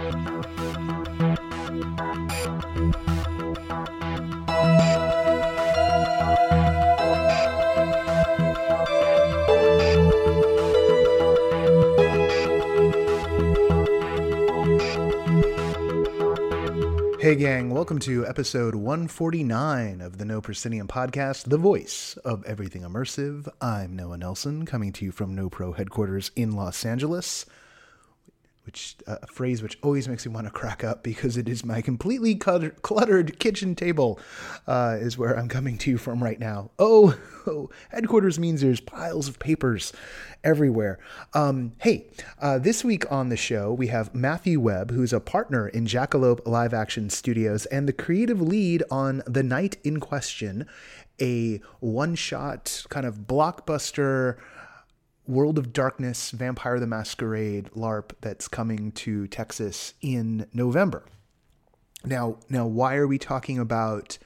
Hey, gang, welcome to episode 149 of the No Proscenium podcast, the voice of everything immersive. I'm Noah Nelson, coming to you from No Pro headquarters in Los Angeles which uh, a phrase which always makes me want to crack up because it is my completely cluttered kitchen table uh, is where I'm coming to you from right now. Oh, oh headquarters means there's piles of papers everywhere. Um, hey, uh, this week on the show we have Matthew Webb, who's a partner in Jackalope Live Action Studios and the creative lead on The Night in Question, a one-shot kind of blockbuster. World of Darkness Vampire the Masquerade LARP that's coming to Texas in November. Now, now why are we talking about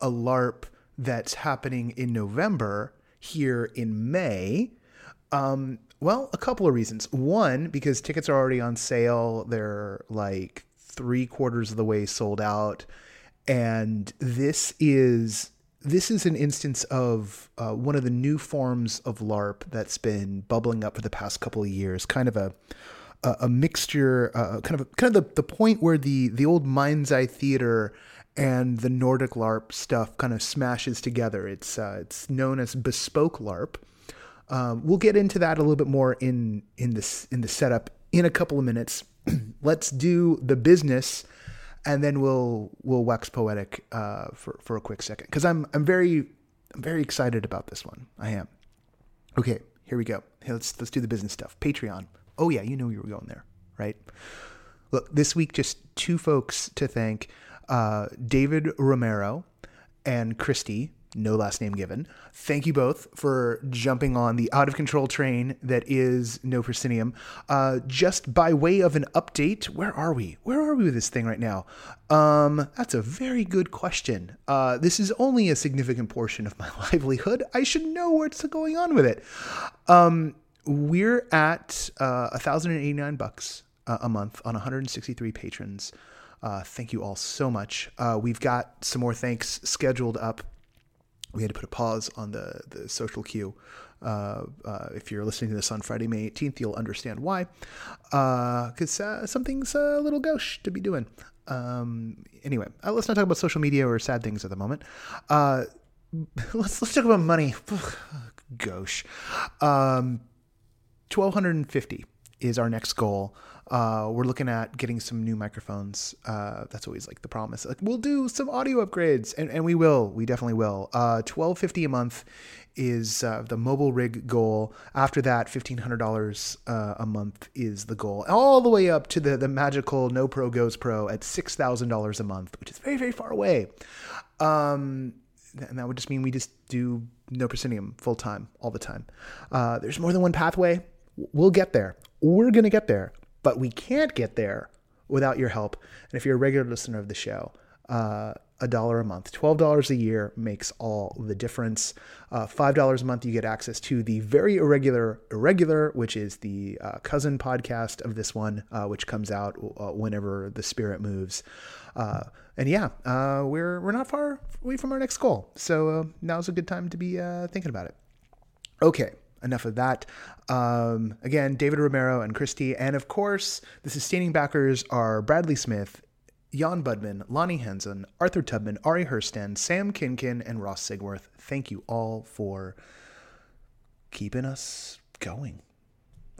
a LARP that's happening in November here in May? Um, well, a couple of reasons. One, because tickets are already on sale. They're like three quarters of the way sold out. And this is this is an instance of uh, one of the new forms of LARP that's been bubbling up for the past couple of years. Kind of a a, a mixture, uh, kind of kind of the, the point where the the old Mind's Eye theater and the Nordic LARP stuff kind of smashes together. It's uh, it's known as bespoke LARP. Um, we'll get into that a little bit more in in this in the setup in a couple of minutes. Let's do the business and then we'll we'll wax poetic uh, for for a quick second because I'm I'm very I'm very excited about this one. I am. Okay, here we go. Hey, let's let's do the business stuff. Patreon. Oh yeah, you know you were going there, right? Look, this week just two folks to thank: uh, David Romero and Christy no last name given. Thank you both for jumping on the out of control train that is No Proscenium. Uh, just by way of an update, where are we? Where are we with this thing right now? Um, that's a very good question. Uh, this is only a significant portion of my livelihood. I should know what's going on with it. Um, we're at uh, 1,089 bucks uh, a month on 163 patrons. Uh, thank you all so much. Uh, we've got some more thanks scheduled up we had to put a pause on the, the social queue. Uh, uh, if you're listening to this on Friday, May 18th, you'll understand why. Because uh, uh, something's a little gauche to be doing. Um, anyway, uh, let's not talk about social media or sad things at the moment. Uh, let's let's talk about money. gauche. Um, 1250 is our next goal. Uh, we're looking at getting some new microphones. Uh, that's always like the promise. Like we'll do some audio upgrades, and, and we will. We definitely will. Uh, Twelve fifty a month is uh, the mobile rig goal. After that, fifteen hundred dollars uh, a month is the goal. All the way up to the the magical No Pro Goes Pro at six thousand dollars a month, which is very very far away. Um, and that would just mean we just do no proscenium full time all the time. Uh, there's more than one pathway. We'll get there. We're gonna get there but we can't get there without your help. And if you're a regular listener of the show, uh, a dollar a month, twelve dollars a year makes all the difference. Uh, Five dollars a month, you get access to the very irregular, irregular, which is the uh, cousin podcast of this one, uh, which comes out uh, whenever the spirit moves. Uh, and yeah, we're we're not far away from our next goal, so now's a good time to be thinking about it. Okay, enough of that. Um, again, David Romero and Christy. And of course, the sustaining backers are Bradley Smith, Jan Budman, Lonnie Henson, Arthur Tubman, Ari Hersten, Sam Kinkin, and Ross Sigworth. Thank you all for keeping us going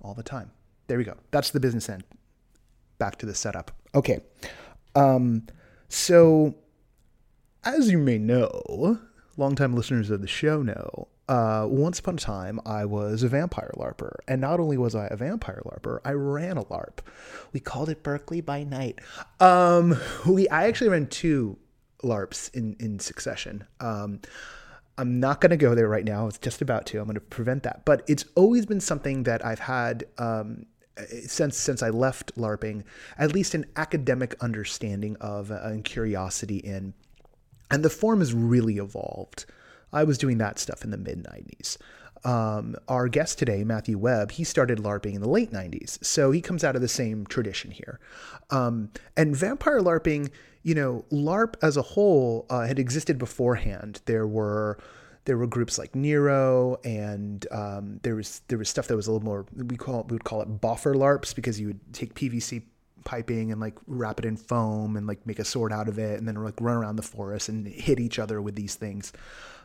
all the time. There we go. That's the business end. Back to the setup. Okay. Um, so, as you may know, longtime listeners of the show know, uh, once upon a time, I was a vampire LARPer. And not only was I a vampire LARPer, I ran a LARP. We called it Berkeley by Night. Um, we I actually ran two LARPs in, in succession. Um, I'm not going to go there right now. It's just about to. I'm going to prevent that. But it's always been something that I've had um, since since I left LARPing, at least an academic understanding of uh, and curiosity in. And the form has really evolved. I was doing that stuff in the mid 90s. um, our guest today, Matthew Webb, he started LARPing in the late 90s. So he comes out of the same tradition here. Um, and vampire LARPing, you know, LARP as a whole uh, had existed beforehand. There were there were groups like Nero, and um, there was there was stuff that was a little more we call we would call it boffer LARPs because you would take PVC piping and like wrap it in foam and like make a sword out of it and then like run around the forest and hit each other with these things.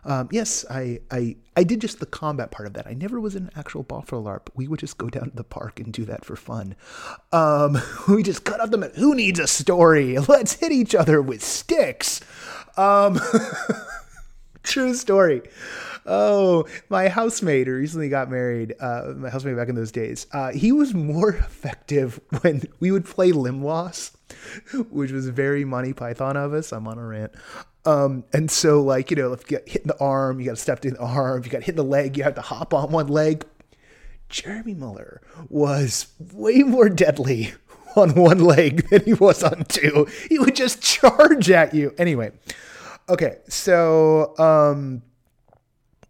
Um, yes, I, I I did just the combat part of that. I never was an actual boffer LARP. We would just go down to the park and do that for fun. Um, we just cut up the who needs a story? Let's hit each other with sticks. Um, true story. Oh, my housemate who recently got married, uh, my housemate back in those days, uh, he was more effective when we would play Limwas, which was very Monty Python of us. I'm on a rant. Um, and so, like, you know, if you get hit in the arm, you got to step in the arm. If you got hit in the leg, you have to hop on one leg. Jeremy Muller was way more deadly on one leg than he was on two. He would just charge at you. Anyway, okay, so um,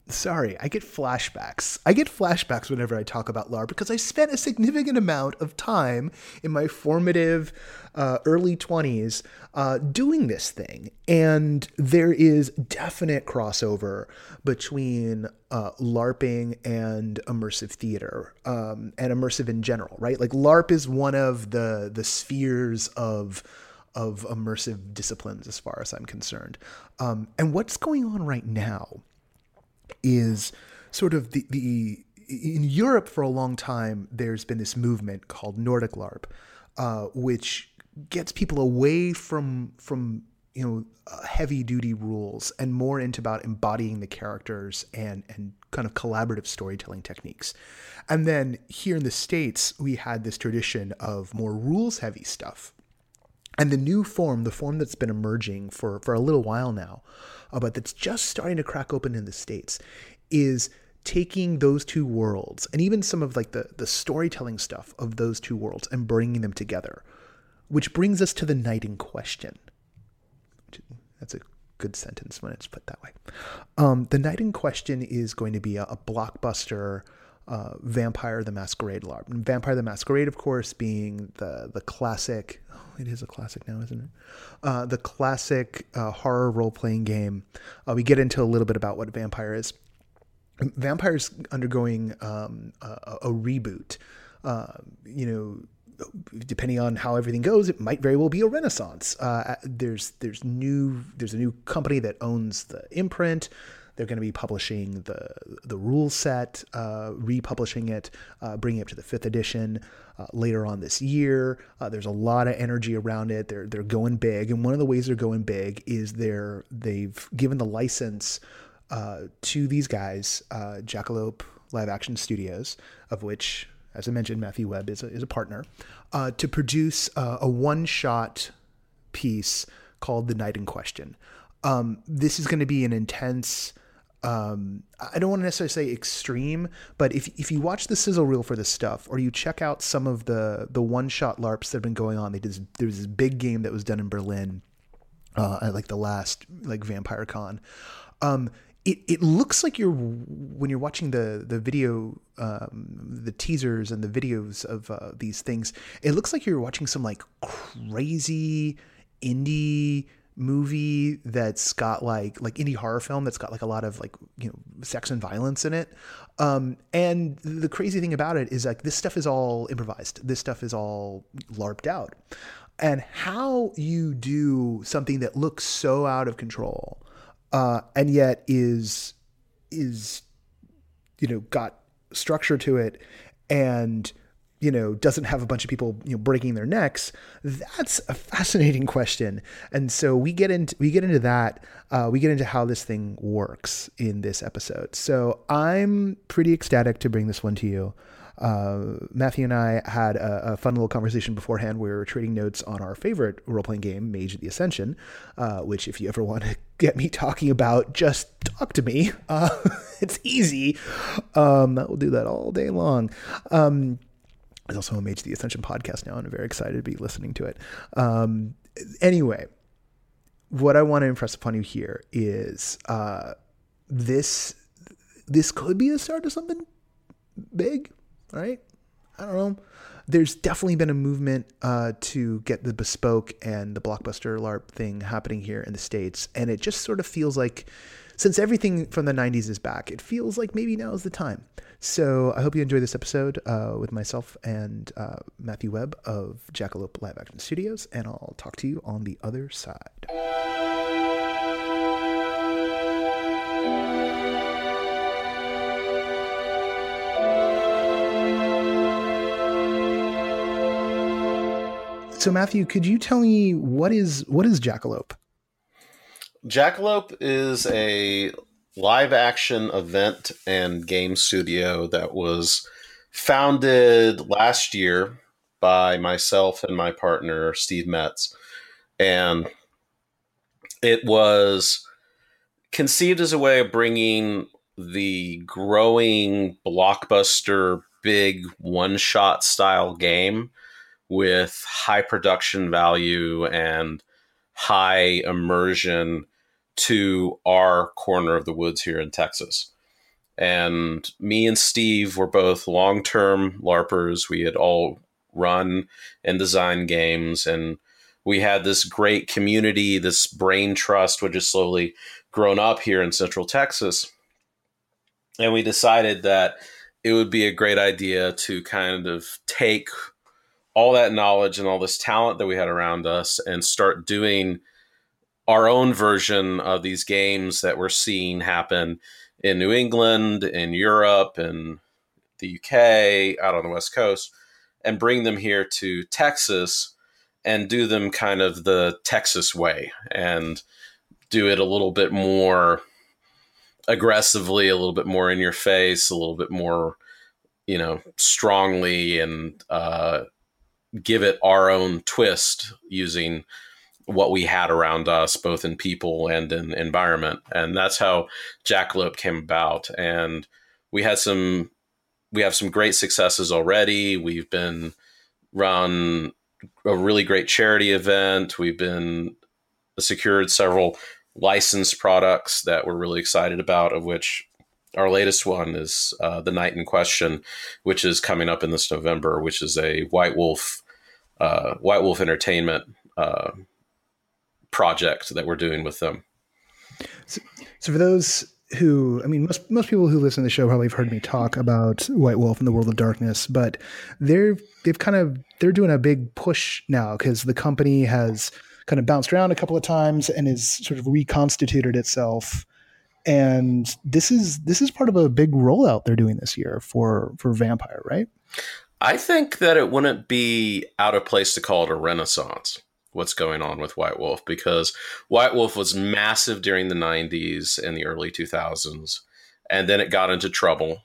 sorry, I get flashbacks. I get flashbacks whenever I talk about LARP because I spent a significant amount of time in my formative uh, early 20s uh, doing this thing. And there is definite crossover between uh, LARPing and immersive theater um, and immersive in general, right? Like LARP is one of the, the spheres of of immersive disciplines as far as I'm concerned. Um, and what's going on right now is sort of the, the in Europe for a long time, there's been this movement called Nordic LARP, uh, which gets people away from from you know uh, heavy duty rules and more into about embodying the characters and and kind of collaborative storytelling techniques. And then here in the states, we had this tradition of more rules heavy stuff. And the new form, the form that's been emerging for for a little while now, uh, but that's just starting to crack open in the states, is taking those two worlds and even some of like the the storytelling stuff of those two worlds and bringing them together which brings us to the night in question. That's a good sentence when it's put that way. Um, the night in question is going to be a, a blockbuster uh, Vampire the Masquerade LARP. Vampire the Masquerade, of course, being the the classic. It is a classic now, isn't it? Uh, the classic uh, horror role playing game. Uh, we get into a little bit about what Vampire is. Vampire's undergoing um, a, a, reboot. Uh, you know, depending on how everything goes, it might very well be a renaissance. Uh, there's there's new there's a new company that owns the imprint. They're going to be publishing the the rule set, uh, republishing it, uh, bringing it to the fifth edition uh, later on this year. Uh, there's a lot of energy around it. They're they're going big, and one of the ways they're going big is they're they've given the license uh, to these guys, Jackalope Live Action Studios, of which as I mentioned, Matthew Webb is a, is a partner, to produce a one shot piece called The Night in Question. Um, this is going to be an intense. Um, I don't want to necessarily say extreme, but if if you watch the sizzle reel for this stuff, or you check out some of the the one shot LARPs that have been going on, they did this, there was this big game that was done in Berlin, uh, at like the last like Vampire Con. Um, it, it looks like you're when you're watching the the video um, the teasers and the videos of uh, these things it looks like you're watching some like crazy indie movie that's got like like indie horror film that's got like a lot of like you know sex and violence in it. Um, and the crazy thing about it is like this stuff is all improvised. This stuff is all larped out. And how you do something that looks so out of control uh, and yet is is you know got structure to it and you know doesn't have a bunch of people you know breaking their necks that's a fascinating question and so we get into we get into that uh, we get into how this thing works in this episode so i'm pretty ecstatic to bring this one to you uh, Matthew and I had a, a, fun little conversation beforehand. We were trading notes on our favorite role playing game, Mage of the Ascension, uh, which, if you ever want to get me talking about, just talk to me. Uh, it's easy. Um, we'll do that all day long. Um, there's also a Mage the Ascension podcast now, and I'm very excited to be listening to it. Um, anyway, what I want to impress upon you here is uh, this this could be the start of something big, right? I don't know. There's definitely been a movement uh, to get the bespoke and the blockbuster LARP thing happening here in the States. And it just sort of feels like, since everything from the 90s is back, it feels like maybe now is the time. So I hope you enjoy this episode uh, with myself and uh, Matthew Webb of Jackalope Live Action Studios. And I'll talk to you on the other side. So Matthew, could you tell me what is what is Jackalope? Jackalope is a live action event and game studio that was founded last year by myself and my partner Steve Metz. And it was conceived as a way of bringing the growing blockbuster big one shot style game with high production value and high immersion to our corner of the woods here in Texas. And me and Steve were both long term LARPers. We had all run and designed games, and we had this great community, this brain trust, which has slowly grown up here in Central Texas. And we decided that it would be a great idea to kind of take all that knowledge and all this talent that we had around us and start doing our own version of these games that we're seeing happen in New England, in Europe, in the UK, out on the West Coast, and bring them here to Texas and do them kind of the Texas way and do it a little bit more aggressively, a little bit more in your face, a little bit more, you know, strongly and uh, give it our own twist using what we had around us, both in people and in environment. And that's how Jackalope came about. And we had some, we have some great successes already. We've been run a really great charity event. We've been secured several licensed products that we're really excited about, of which our latest one is uh, the night in question, which is coming up in this November, which is a White Wolf uh, White Wolf Entertainment uh, project that we're doing with them. So, so, for those who, I mean, most most people who listen to the show probably have heard me talk about White Wolf and the World of Darkness, but they're they've kind of they're doing a big push now because the company has kind of bounced around a couple of times and is sort of reconstituted itself and this is this is part of a big rollout they're doing this year for for vampire right I think that it wouldn't be out of place to call it a renaissance. What's going on with White Wolf? Because White Wolf was massive during the 90s and the early 2000s, and then it got into trouble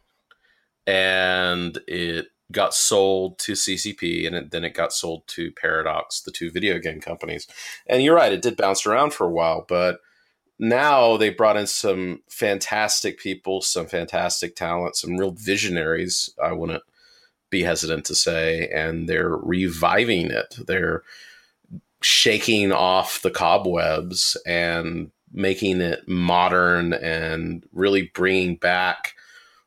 and it got sold to CCP and it, then it got sold to Paradox, the two video game companies. And you're right, it did bounce around for a while, but now they brought in some fantastic people, some fantastic talent, some real visionaries. I wouldn't be hesitant to say, and they're reviving it. They're shaking off the cobwebs and making it modern and really bringing back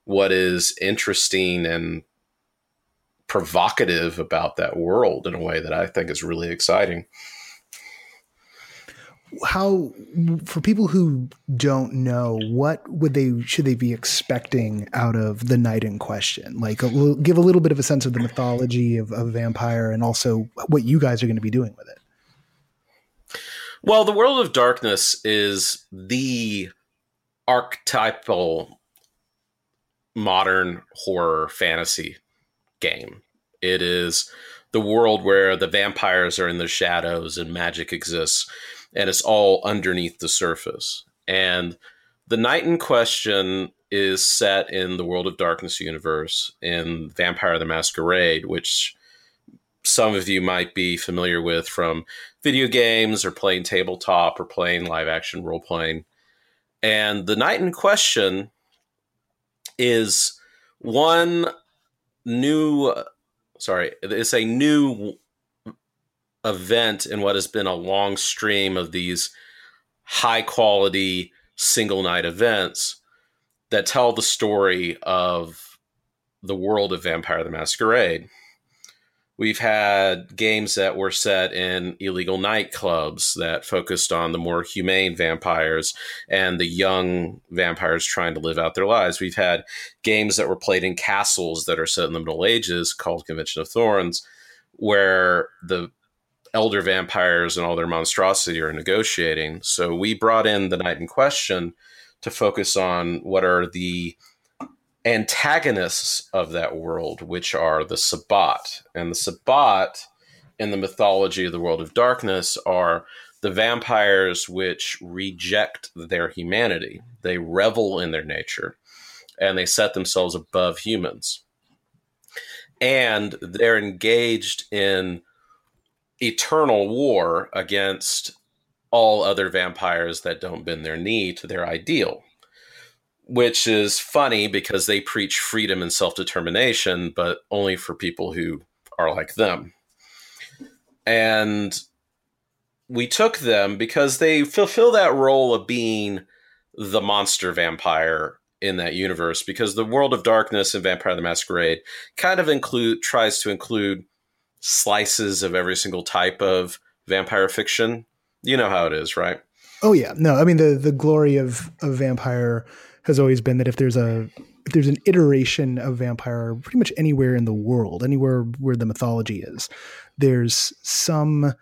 what is interesting and provocative about that world in a way that I think is really exciting how for people who don't know what would they should they be expecting out of the night in question? Like a, give a little bit of a sense of the mythology of, of vampire and also what you guys are going to be doing with it. Well the world of darkness is the archetypal modern horror fantasy game. It is the world where the vampires are in the shadows and magic exists and it's all underneath the surface. And the night in question is set in the World of Darkness universe in Vampire the Masquerade, which some of you might be familiar with from video games or playing tabletop or playing live action role playing. And the night in question is one new, sorry, it's a new event in what has been a long stream of these high quality single night events that tell the story of the world of Vampire the Masquerade. We've had games that were set in illegal nightclubs that focused on the more humane vampires and the young vampires trying to live out their lives. We've had games that were played in castles that are set in the Middle Ages called Convention of Thorns, where the elder vampires and all their monstrosity are negotiating. So we brought in the night in question to focus on what are the antagonists of that world, which are the Sabbat. And the Sabbat in the mythology of the world of darkness are the vampires which reject their humanity. They revel in their nature and they set themselves above humans. And they're engaged in eternal war against all other vampires that don't bend their knee to their ideal which is funny because they preach freedom and self determination, but only for people who are like them. And we took them because they fulfill that role of being the monster vampire in that universe because the world of darkness and vampire the masquerade kind of include tries to include slices of every single type of vampire fiction you know how it is right oh yeah no i mean the the glory of of vampire has always been that if there's a if there's an iteration of vampire pretty much anywhere in the world, anywhere where the mythology is, there's some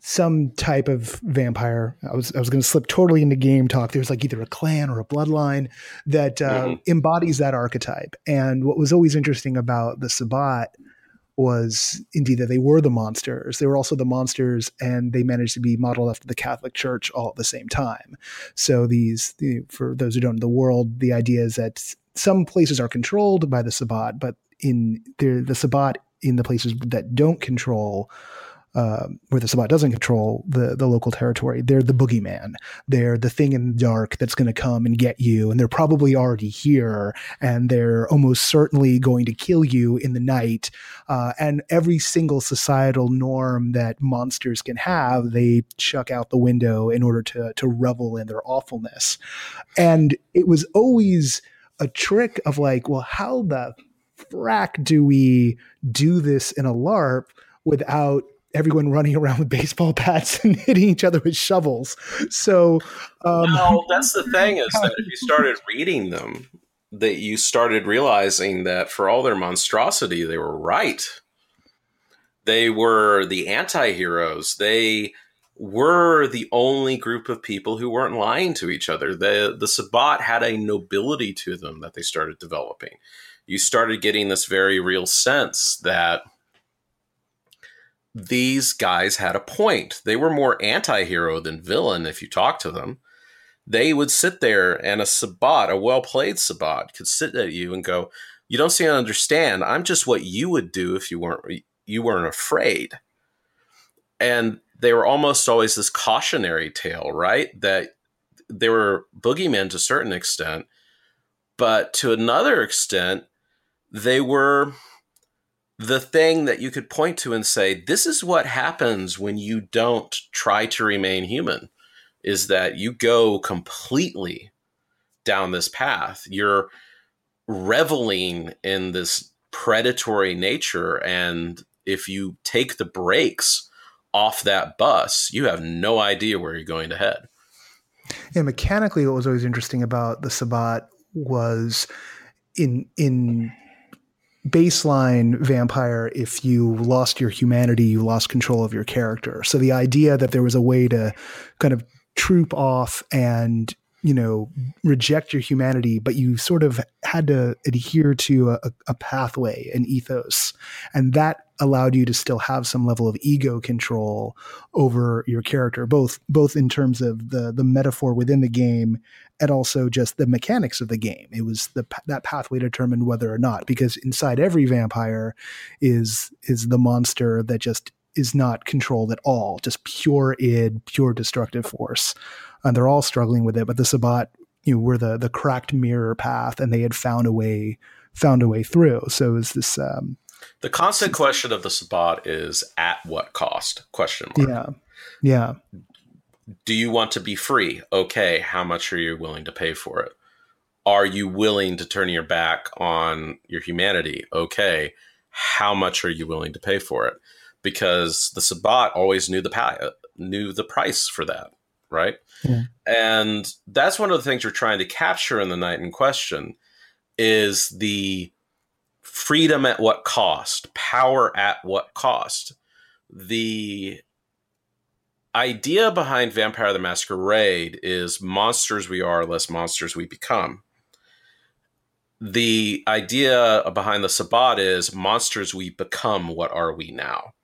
some type of vampire. I was I was going to slip totally into game talk. There's like either a clan or a bloodline that uh, mm-hmm. embodies that archetype. And what was always interesting about the Sabbat was indeed that they were the monsters. They were also the monsters, and they managed to be modeled after the Catholic Church all at the same time. So these, the, for those who don't know the world, the idea is that some places are controlled by the Sabbat, but in the the Sabbat in the places that don't control uh, where the Sabbat doesn't control the the local territory. They're the boogeyman. They're the thing in the dark that's going to come and get you, and they're probably already here, and they're almost certainly going to kill you in the night. Uh, and every single societal norm that monsters can have, they chuck out the window in order to to revel in their awfulness. And it was always a trick of like, well, how the frack do we do this in a LARP without everyone running around with baseball bats and hitting each other with shovels. So, um, well, that's the thing is that if you started reading them, that you started realizing that for all their monstrosity, they were right. They were the anti-heroes. They were the only group of people who weren't lying to each other. The the Sabbat had a nobility to them that they started developing. You started getting this very real sense that these guys had a point. They were more anti hero than villain if you talk to them. They would sit there and a Sabbat, a well played Sabbat, could sit at you and go, You don't seem to understand. I'm just what you would do if you weren't you weren't afraid. And they were almost always this cautionary tale, right? That they were boogeymen to a certain extent, but to another extent, they were the thing that you could point to and say, this is what happens when you don't try to remain human, is that you go completely down this path. You're reveling in this predatory nature. And if you take the brakes off that bus, you have no idea where you're going to head. And mechanically, what was always interesting about the Sabbat was in in baseline vampire if you lost your humanity you lost control of your character. So the idea that there was a way to kind of troop off and you know reject your humanity but you sort of had to adhere to a, a, pathway an ethos. And that allowed you to still have some level of ego control over your character both both in terms of the the metaphor within the game and also just the mechanics of the game it was the that pathway determined whether or not because inside every vampire is is the monster that just is not controlled at all just pure id pure destructive force and they're all struggling with it. But the Sabbat, you know, were the the cracked mirror path, and they had found a way found a way through. So is this. Um, the constant question of the Sabbat is at what cost? Question mark. Yeah, yeah. Do you want to be free? Okay, how much are you willing to pay for it? are you willing to turn your back on your humanity? Okay, how much are you willing to pay for it? Because the Sabbat always knew the pa- knew the price for that, right? Yeah. And that's one of the things we're trying to capture in the night in question is the freedom at what cost, power at what cost. The idea behind Vampire the Masquerade is monsters we are, less monsters we become. The idea behind the Sabbat is monsters we become, what are we now?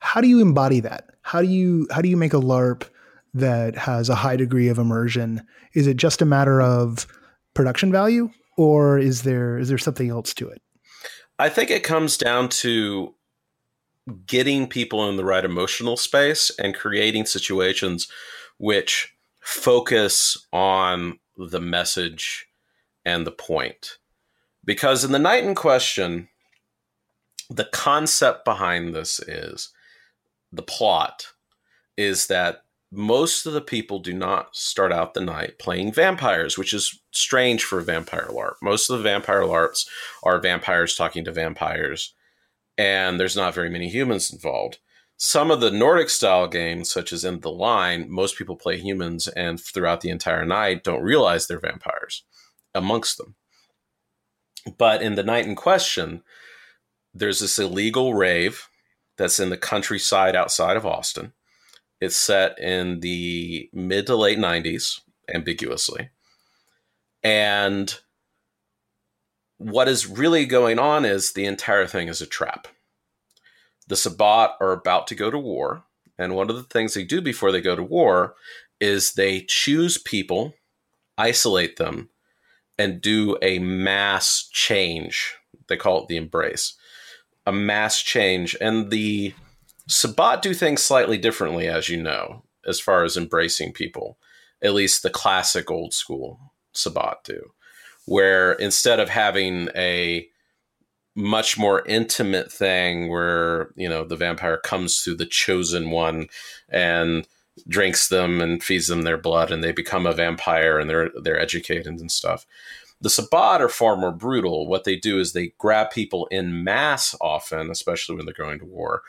How do you embody that? How do you how do you make a LARP that has a high degree of immersion? Is it just a matter of production value or is there is there something else to it? I think it comes down to getting people in the right emotional space and creating situations which focus on the message and the point. Because in the night in question, the concept behind this is the plot is that most of the people do not start out the night playing vampires, which is strange for a vampire LARP. Most of the vampire LARPs are vampires talking to vampires and there's not very many humans involved. Some of the Nordic style games, such as In the Line, most people play humans and throughout the entire night don't realize they're vampires amongst them. But in the night in question, there's this illegal rave that's in the countryside outside of Austin. It's set in the mid to late 90s, ambiguously. And what is really going on is the entire thing is a trap. The Sabbat are about to go to war, and one of the things they do before they go to war is they choose people, isolate them, and do a mass change. They call it the embrace. A mass change. And the Sabbat do things slightly differently, as you know, as far as embracing people. At least the classic old school Sabbat do where instead of having a much more intimate thing where you know the vampire comes to the chosen one and drinks them and feeds them their blood and they become a vampire and they're they're educated and stuff the Sabbat are far more brutal. What they do is they grab people in mass often, especially when they're going to war,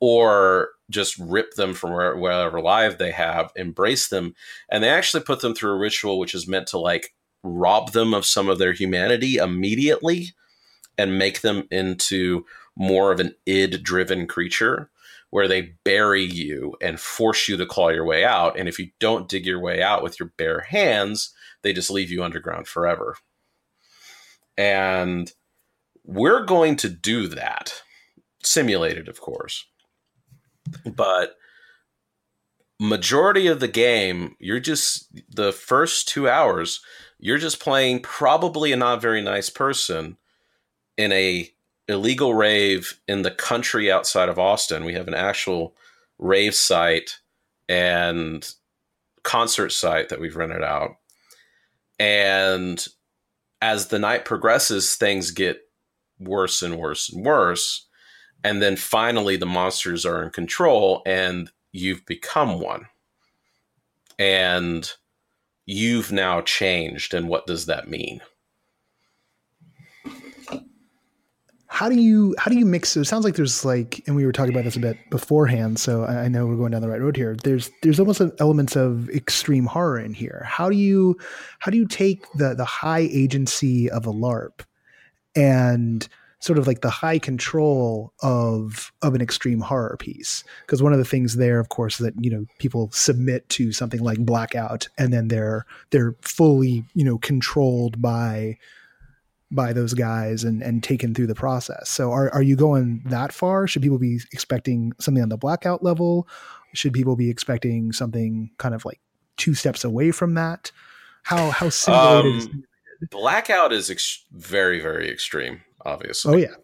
or just rip them from wherever live they have, embrace them, and they actually put them through a ritual which is meant to like rob them of some of their humanity immediately and make them into more of an id driven creature where they bury you and force you to claw your way out. And if you don't dig your way out with your bare hands, they just leave you underground forever. And we're going to do that, simulated, of course. But majority of the game, you're just the first two hours, you're just playing probably a not very nice person in a illegal rave in the country outside of Austin. We have an actual rave site and concert site that we've rented out. And as the night progresses, things get worse and worse and worse. And then finally, the monsters are in control and you've become one. And you've now changed and what does that mean? How do you how do you mix it sounds like there's like and we were talking about this a bit beforehand so i know we're going down the right road here. There's there's almost elements of extreme horror in here. How do you how do you take the the high agency of a larp and sort of like the high control of of an extreme horror piece. Because one of the things there of course is that you know people submit to something like blackout and then they're they're fully you know controlled by by those guys and and taken through the process. So are, are you going that far? Should people be expecting something on the blackout level? Should people be expecting something kind of like two steps away from that? How how simulated um, is blackout is ex- very very extreme obviously. Oh yeah.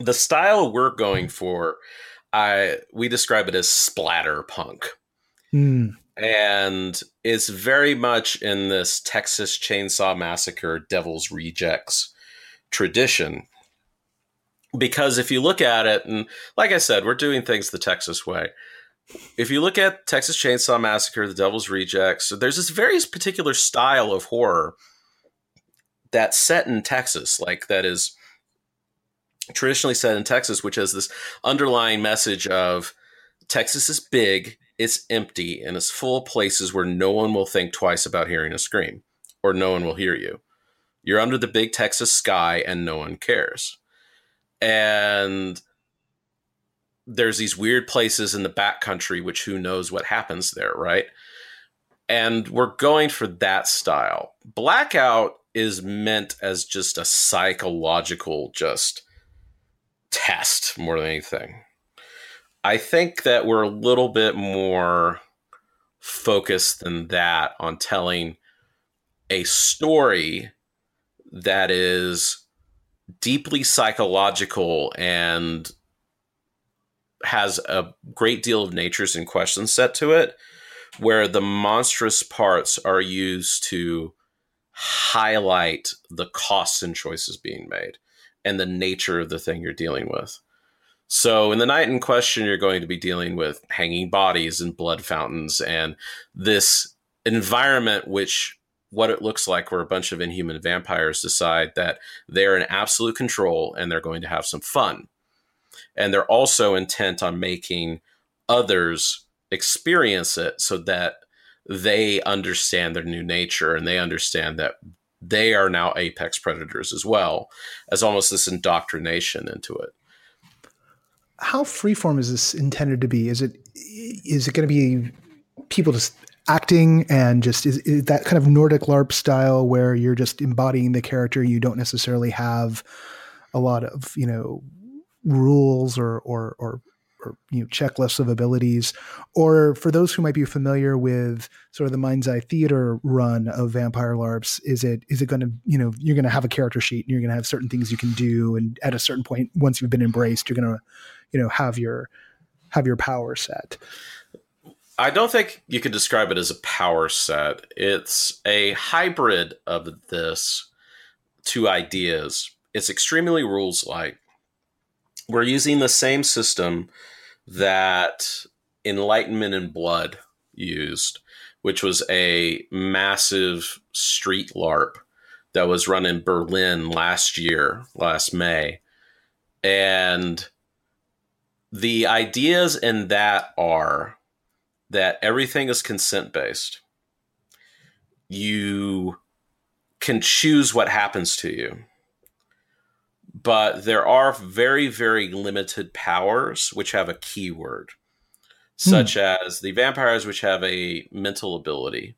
The style we're going for, I we describe it as splatter punk. Mm. And it's very much in this Texas Chainsaw Massacre Devil's Rejects tradition. Because if you look at it, and like I said, we're doing things the Texas way. if you look at Texas Chainsaw Massacre, The Devil's Rejects, there's this very particular style of horror that's set in Texas, like that is traditionally set in Texas, which has this underlying message of Texas is big, it's empty, and it's full of places where no one will think twice about hearing a scream, or no one will hear you. You're under the big Texas sky, and no one cares. And there's these weird places in the backcountry, which who knows what happens there, right? And we're going for that style. Blackout is meant as just a psychological, just test more than anything. I think that we're a little bit more focused than that on telling a story that is deeply psychological and has a great deal of natures and questions set to it, where the monstrous parts are used to highlight the costs and choices being made and the nature of the thing you're dealing with. So, in the night in question, you're going to be dealing with hanging bodies and blood fountains and this environment, which what it looks like where a bunch of inhuman vampires decide that they're in absolute control and they're going to have some fun and they're also intent on making others experience it so that they understand their new nature and they understand that they are now apex predators as well as almost this indoctrination into it. How freeform is this intended to be? Is it is it going to be people just acting and just is, is, that kind of nordic larp style where you're just embodying the character you don't necessarily have a lot of you know rules or or or, or you know checklists of abilities or for those who might be familiar with sort of the mind's eye theater run of vampire larps is it is it going to you know you're going to have a character sheet and you're going to have certain things you can do and at a certain point once you've been embraced you're going to you know have your have your power set I don't think you could describe it as a power set. It's a hybrid of this two ideas. It's extremely rules like we're using the same system that Enlightenment in Blood used, which was a massive street LARP that was run in Berlin last year, last May. And the ideas in that are that everything is consent based. You can choose what happens to you but there are very very limited powers which have a keyword such hmm. as the vampires which have a mental ability.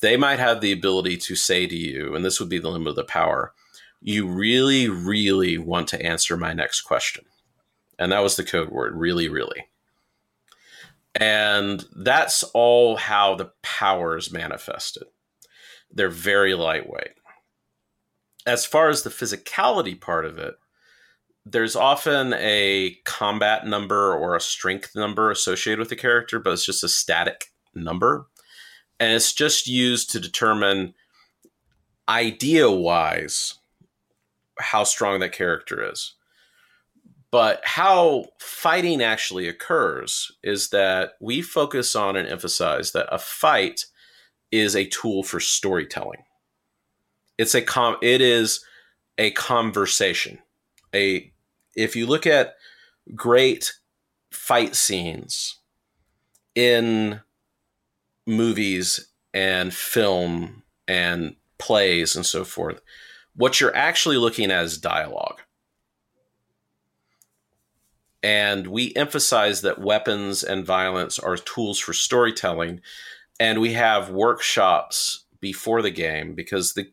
They might have the ability to say to you and this would be the limit of the power you really really want to answer my next question. And that was the code word really really. And that's all how the powers manifested. They're very lightweight as far as the physicality part of it, there's often a combat number or a strength number associated with the character, but it's just a static number. And it's just used to determine idea wise how strong that character is. But how fighting actually occurs is that we focus on and emphasize that a fight is a tool for storytelling it's a com it is a conversation. A if you look at great fight scenes in movies and film and plays and so forth what you're actually looking at is dialogue. And we emphasize that weapons and violence are tools for storytelling and we have workshops before the game because the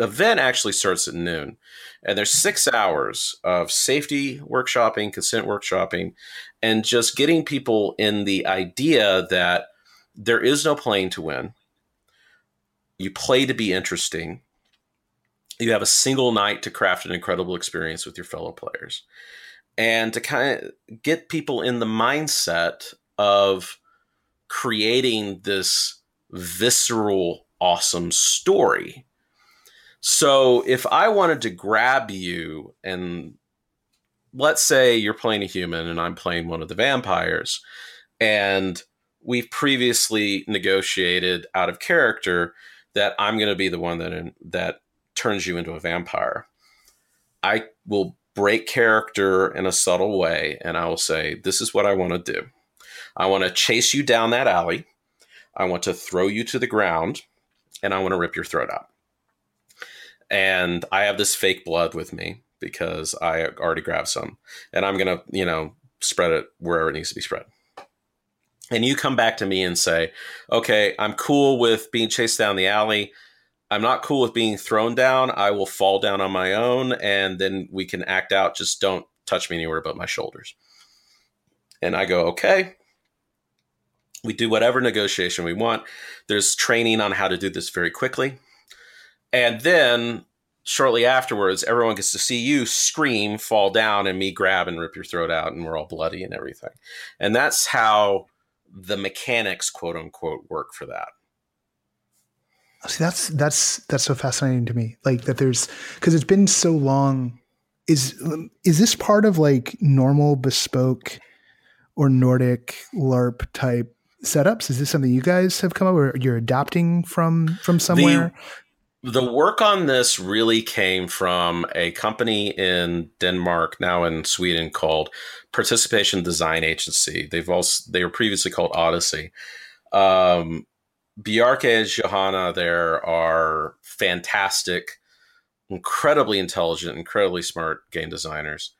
event actually starts at noon and there's six hours of safety workshopping consent workshopping and just getting people in the idea that there is no playing to win. You play to be interesting. You have a single night to craft an incredible experience with your fellow players. And to kind of get people in the mindset of creating this visceral awesome story so if I wanted to grab you and let's say you're playing a human and I'm playing one of the vampires, And we've previously negotiated out of character that I'm going to be the one that that turns you into a vampire. I will break character in a subtle way and I will say, This is what I want to do. I want to chase you down that alley. I want to throw you to the ground and I want to rip your throat out. And I have this fake blood with me because I already grabbed some and I'm to, you know, spread it wherever it needs to be spread. And you come back to me and say, okay, I'm cool with being chased down the alley. I'm not cool with being thrown down. I will fall down on my own and then we can act out. Just don't touch me anywhere but my shoulders. And I go, okay. We do whatever negotiation we want. There's training on how to do this very quickly. And then shortly afterwards, everyone gets to see you scream, fall down, and me grab and rip your throat out, and we're all bloody and everything. And that's how the mechanics, quote unquote, work for that. See, that's that's that's so fascinating to me. Like that, there's because it's been so long. Is is this part of like normal bespoke or Nordic LARP type setups? Is this something you guys have come up or you're adapting from from somewhere? The, the work on this really came from a company in Denmark, now in Sweden, called Participation Design Agency. They've also they were previously called Odyssey. Um, Bjarke Johanna there are fantastic, incredibly intelligent, incredibly smart game designers.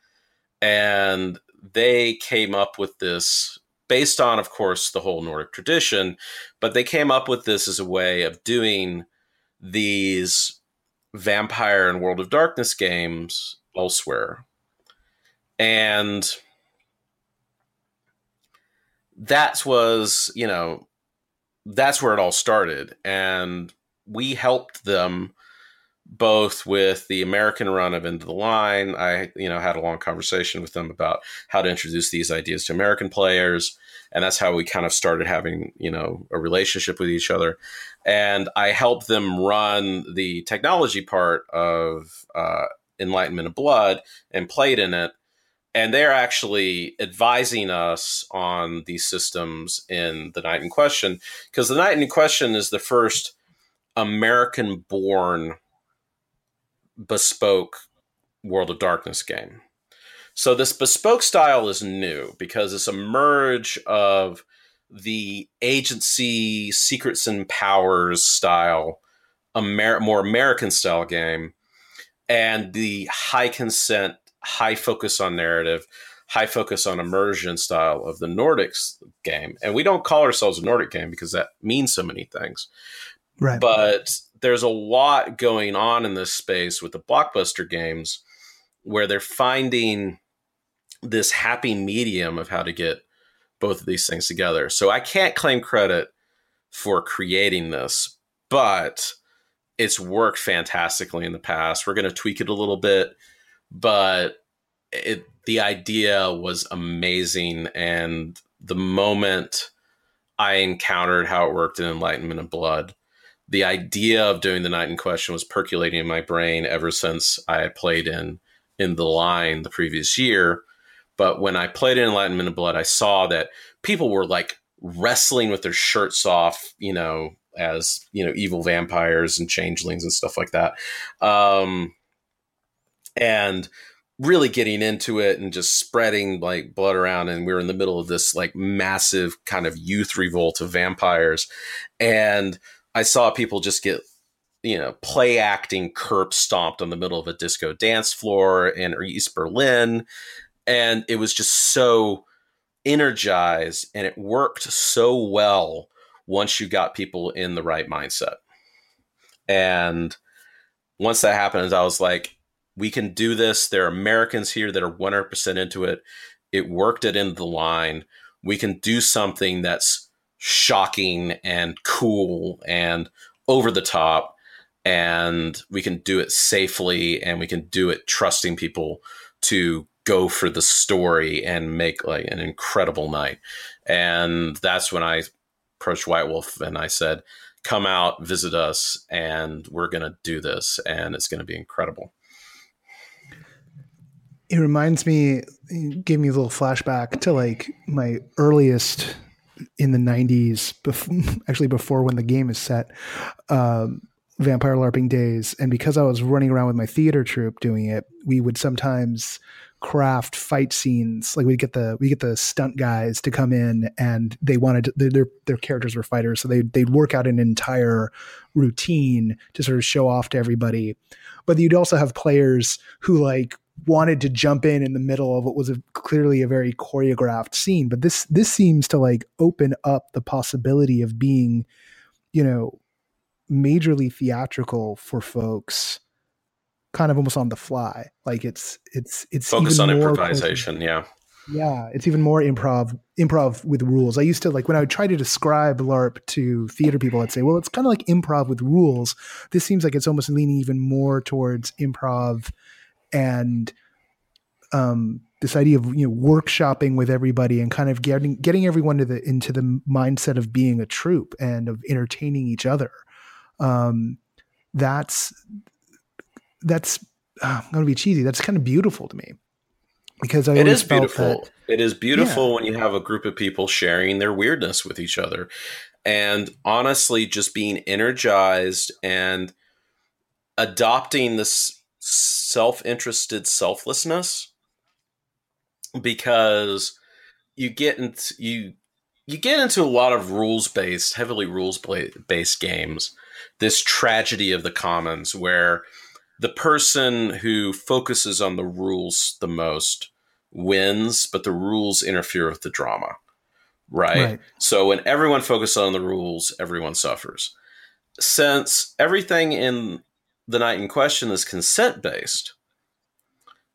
And they came up with this based on, of course, the whole Nordic tradition, but they came up with this as a way of doing these vampire and World of Darkness games elsewhere. And that was, you know, that's where it all started. And we helped them both with the American run of End of the Line. I, you know, had a long conversation with them about how to introduce these ideas to American players. And that's how we kind of started having, you know, a relationship with each other. And I helped them run the technology part of uh, Enlightenment in Blood and played in it and they're actually advising us on these systems in the night in question because the night in question is the first american born bespoke world of darkness game so this bespoke style is new because it's a merge of the agency secrets and powers style Amer- more american style game and the high consent high focus on narrative, high focus on immersion style of the Nordics game. And we don't call ourselves a Nordic game because that means so many things. Right. But there's a lot going on in this space with the blockbuster games where they're finding this happy medium of how to get both of these things together. So I can't claim credit for creating this, but it's worked fantastically in the past. We're going to tweak it a little bit but it the idea was amazing and the moment I encountered how it worked in Enlightenment in Blood, the idea of doing the night in question was percolating in my brain ever since I played in End of the Line the previous year. But when I played in Enlightenment in Blood, I saw that people were like wrestling with their shirts off, you know, as you know, evil vampires and changelings and stuff like that. Um, and really getting into it and just spreading like blood around. And we were in the middle of this like massive kind of youth revolt of vampires. And i saw people just get you know play acting curb stomped on the middle of a disco dance floor in east berlin and it was just so energized and it worked so well once you got people in the right mindset and once that happened i was like we can do this. There are Americans here that are 100% into it. It worked it End of the Line. We can do something that's shocking and cool and over the top. And we can do it safely and we can do it trusting people to go for the story and make like an incredible night. And that's when I approached White Wolf and I said, come out, visit us, and we're going to do this. And it's going to be incredible it reminds me, gave me a little flashback to like my earliest in the 90s, bef- actually before when the game is set, um, vampire LARPing days. And because I was running around with my theater troupe doing it, we would sometimes craft fight scenes. Like we get the we get the stunt guys to come in, and they wanted to, their their characters were fighters, so they they'd work out an entire routine to sort of show off to everybody. But you'd also have players who like wanted to jump in in the middle of what was a, clearly a very choreographed scene. But this this seems to like open up the possibility of being, you know, majorly theatrical for folks kind of almost on the fly. Like it's it's it's focus on improvisation. yeah, yeah, it's even more improv improv with rules. I used to like when I would try to describe LARP to theater people, I'd say, well, it's kind of like improv with rules. This seems like it's almost leaning even more towards improv and um this idea of you know workshopping with everybody and kind of getting getting everyone to the into the mindset of being a troupe and of entertaining each other um that's that's uh, I'm going to be cheesy. That's kind of beautiful to me because I it is beautiful. That, it is beautiful yeah. when you have a group of people sharing their weirdness with each other, and honestly, just being energized and adopting this self-interested selflessness because you get into you you get into a lot of rules based heavily rules based games this tragedy of the commons where the person who focuses on the rules the most wins, but the rules interfere with the drama. Right? right? So when everyone focuses on the rules, everyone suffers. Since everything in the night in question is consent based,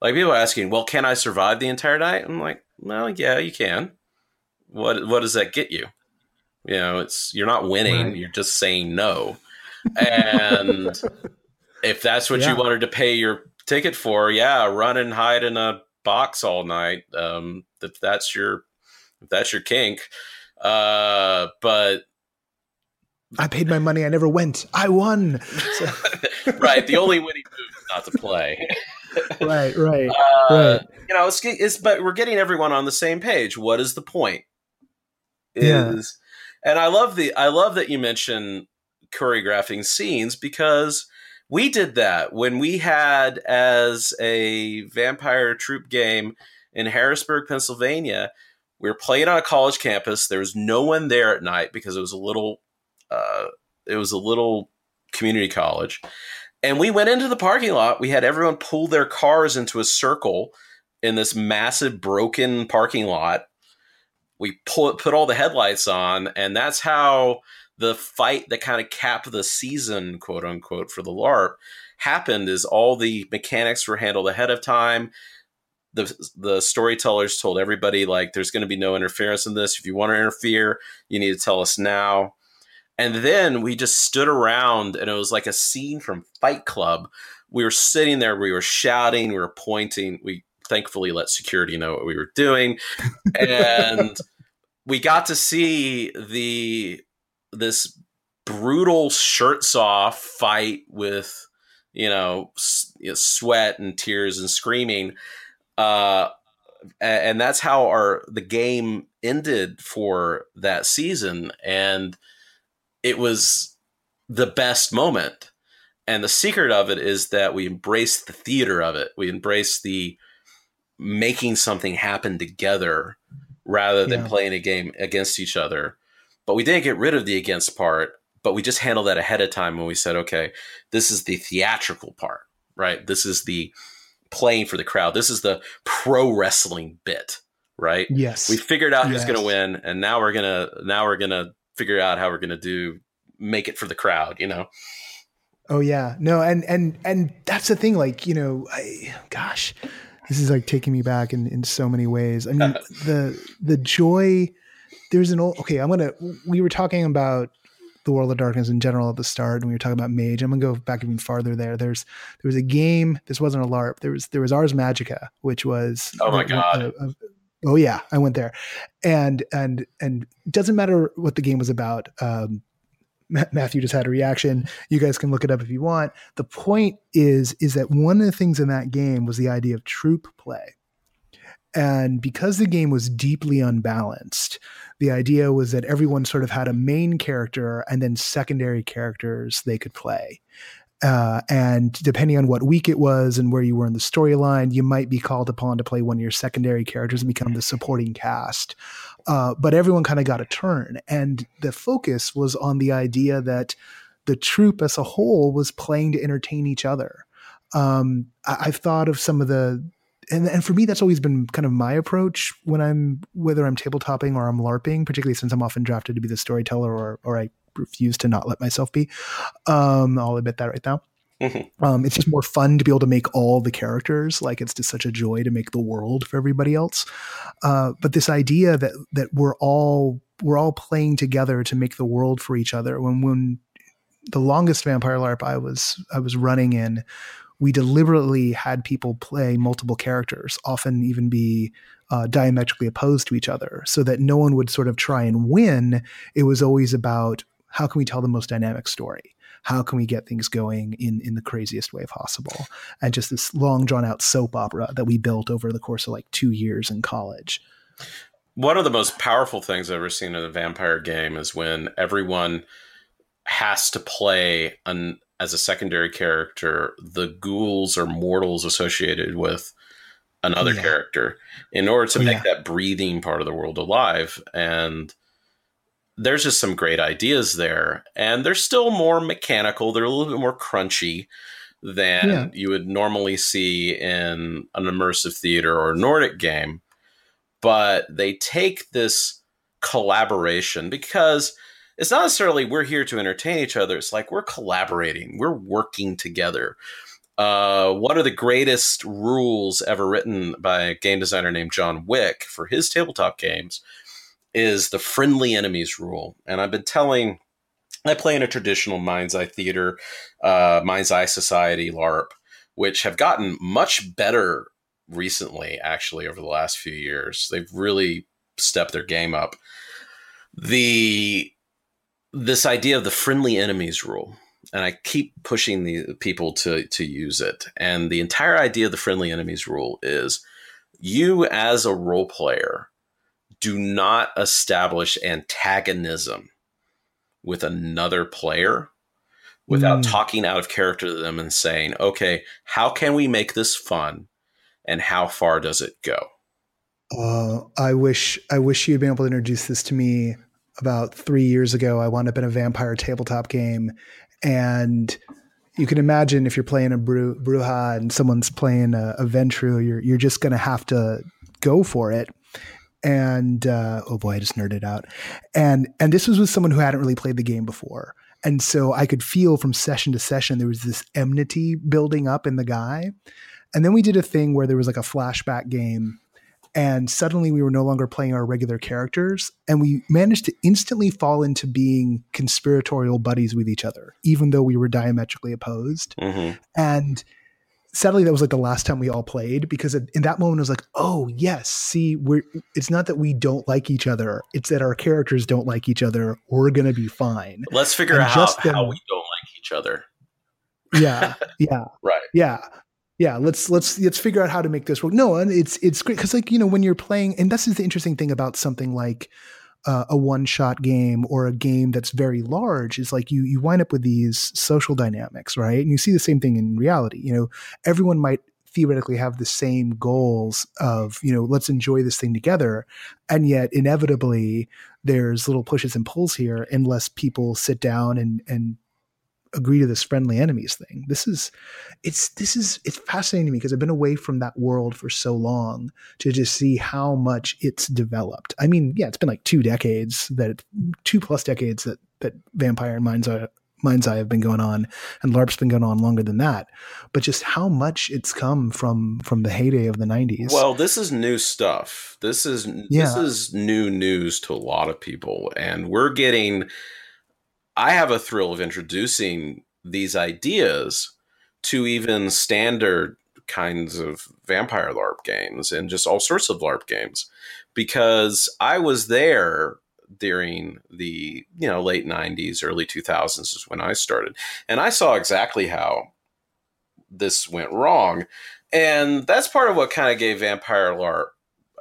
like people are asking, well, can I survive the entire night? I'm like, well, yeah, you can. What what does that get you? You know, it's you're not winning, right. you're just saying no. And if that's what yeah. you wanted to pay your ticket for, yeah, run and hide in a box all night. Um, if that's your if that's your kink. Uh, but I paid my money. I never went. I won. So. right. The only winning move is not to play. right. Right. Uh, right. You know, it's, it's but we're getting everyone on the same page. What is the point? Is yeah. and I love the I love that you mention choreographing scenes because we did that when we had as a vampire troop game in Harrisburg, Pennsylvania. We were playing on a college campus. There was no one there at night because it was a little, uh, it was a little community college, and we went into the parking lot. We had everyone pull their cars into a circle in this massive broken parking lot. We pull, put all the headlights on, and that's how the fight that kind of capped the season, quote unquote, for the LARP happened is all the mechanics were handled ahead of time. The, the storytellers told everybody like there's going to be no interference in this. If you want to interfere, you need to tell us now. And then we just stood around and it was like a scene from Fight Club. We were sitting there, we were shouting, we were pointing. We thankfully let security know what we were doing. And we got to see the this brutal shirts off fight with you know, sweat and tears and screaming uh and that's how our the game ended for that season. And it was the best moment. And the secret of it is that we embrace the theater of it. We embrace the making something happen together rather than yeah. playing a game against each other but we didn't get rid of the against part, but we just handled that ahead of time when we said, okay, this is the theatrical part, right? This is the playing for the crowd. This is the pro wrestling bit, right? Yes. We figured out yes. who's going to win, and now we're gonna now we're gonna figure out how we're gonna do make it for the crowd. You know. Oh yeah, no, and and and that's the thing. Like you know, I, gosh, this is like taking me back in in so many ways. I mean, uh, the the joy there's an old okay i'm gonna we were talking about the world of darkness in general at the start and we were talking about mage i'm gonna go back even farther there there's there was a game this wasn't a larp there was there was ars magica which was oh my god a, a, oh yeah i went there and and and doesn't matter what the game was about um, Matthew just had a reaction. You guys can look it up if you want. The point is, is that one of the things in that game was the idea of troop play. And because the game was deeply unbalanced, The idea was that everyone sort of had a main character and then secondary characters they could play. Uh, and depending on what week it was and where you were in the storyline, you might be called upon to play one of your secondary characters and become the supporting cast. Uh, but everyone kind of got a turn. And the focus was on the idea that the troupe as a whole was playing to entertain each other. Um, I, I've thought of some of the and and for me that's always been kind of my approach when I'm whether I'm tabletopping or I'm larping, particularly since I'm often drafted to be the storyteller or or I refuse to not let myself be. Um, I'll admit that right now. Mm-hmm. Um, it's just more fun to be able to make all the characters. Like it's just such a joy to make the world for everybody else. Uh, but this idea that that we're all we're all playing together to make the world for each other. When when the longest vampire LARP I was I was running in, we deliberately had people play multiple characters, often even be uh, diametrically opposed to each other, so that no one would sort of try and win. It was always about how can we tell the most dynamic story? How can we get things going in in the craziest way possible? And just this long drawn out soap opera that we built over the course of like two years in college. One of the most powerful things I've ever seen in a vampire game is when everyone has to play an as a secondary character the ghouls or mortals associated with another yeah. character in order to oh, make yeah. that breathing part of the world alive and there's just some great ideas there and they're still more mechanical they're a little bit more crunchy than yeah. you would normally see in an immersive theater or nordic game but they take this collaboration because it's not necessarily we're here to entertain each other. It's like we're collaborating, we're working together. Uh, one of the greatest rules ever written by a game designer named John Wick for his tabletop games is the friendly enemies rule. And I've been telling, I play in a traditional Mind's Eye theater, uh, Mind's Eye Society LARP, which have gotten much better recently, actually, over the last few years. They've really stepped their game up. The this idea of the friendly enemies rule and I keep pushing the people to to use it. And the entire idea of the friendly enemies rule is you as a role player do not establish antagonism with another player without mm. talking out of character to them and saying, "Okay, how can we make this fun and how far does it go?" Uh, I wish I wish you'd been able to introduce this to me about three years ago, I wound up in a vampire tabletop game, and you can imagine if you're playing a Bru- Brujah and someone's playing a, a Ventrue, you're you're just going to have to go for it. And uh, oh boy, I just nerded out. And and this was with someone who hadn't really played the game before, and so I could feel from session to session there was this enmity building up in the guy. And then we did a thing where there was like a flashback game and suddenly we were no longer playing our regular characters and we managed to instantly fall into being conspiratorial buddies with each other even though we were diametrically opposed. Mm-hmm. and sadly that was like the last time we all played because in that moment it was like oh yes see we're it's not that we don't like each other it's that our characters don't like each other we're gonna be fine. Let's figure and out how, how we don't like each other. Yeah yeah. Right. Yeah yeah let's let's let's figure out how to make this work. No and it's it's great because like you know when you're playing and this is the interesting thing about something like uh, a one shot game or a game that's very large is like you you wind up with these social dynamics right? And you see the same thing in reality you know? Everyone might theoretically have the same goals of you know let's enjoy this thing together and yet inevitably there's little pushes and pulls here unless people sit down and and agree to this friendly enemies thing. This is it's this is it's fascinating to me because I've been away from that world for so long to just see how much it's developed. I mean, yeah, it's been like two decades that two plus decades that that Vampire and Mind's Eye Mind's Eye have been going on, and LARP's been going on longer than that. But just how much it's come from from the heyday of the '90s. Well, this is new stuff. This is yeah. this is new news to a lot of people, and we're getting I have a thrill of introducing these ideas to even standard kinds of vampire LARP games and just all sorts of LARP games because I was there during the you know late 90s early 2000s is when I started and I saw exactly how this went wrong and that's part of what kind of gave vampire LARP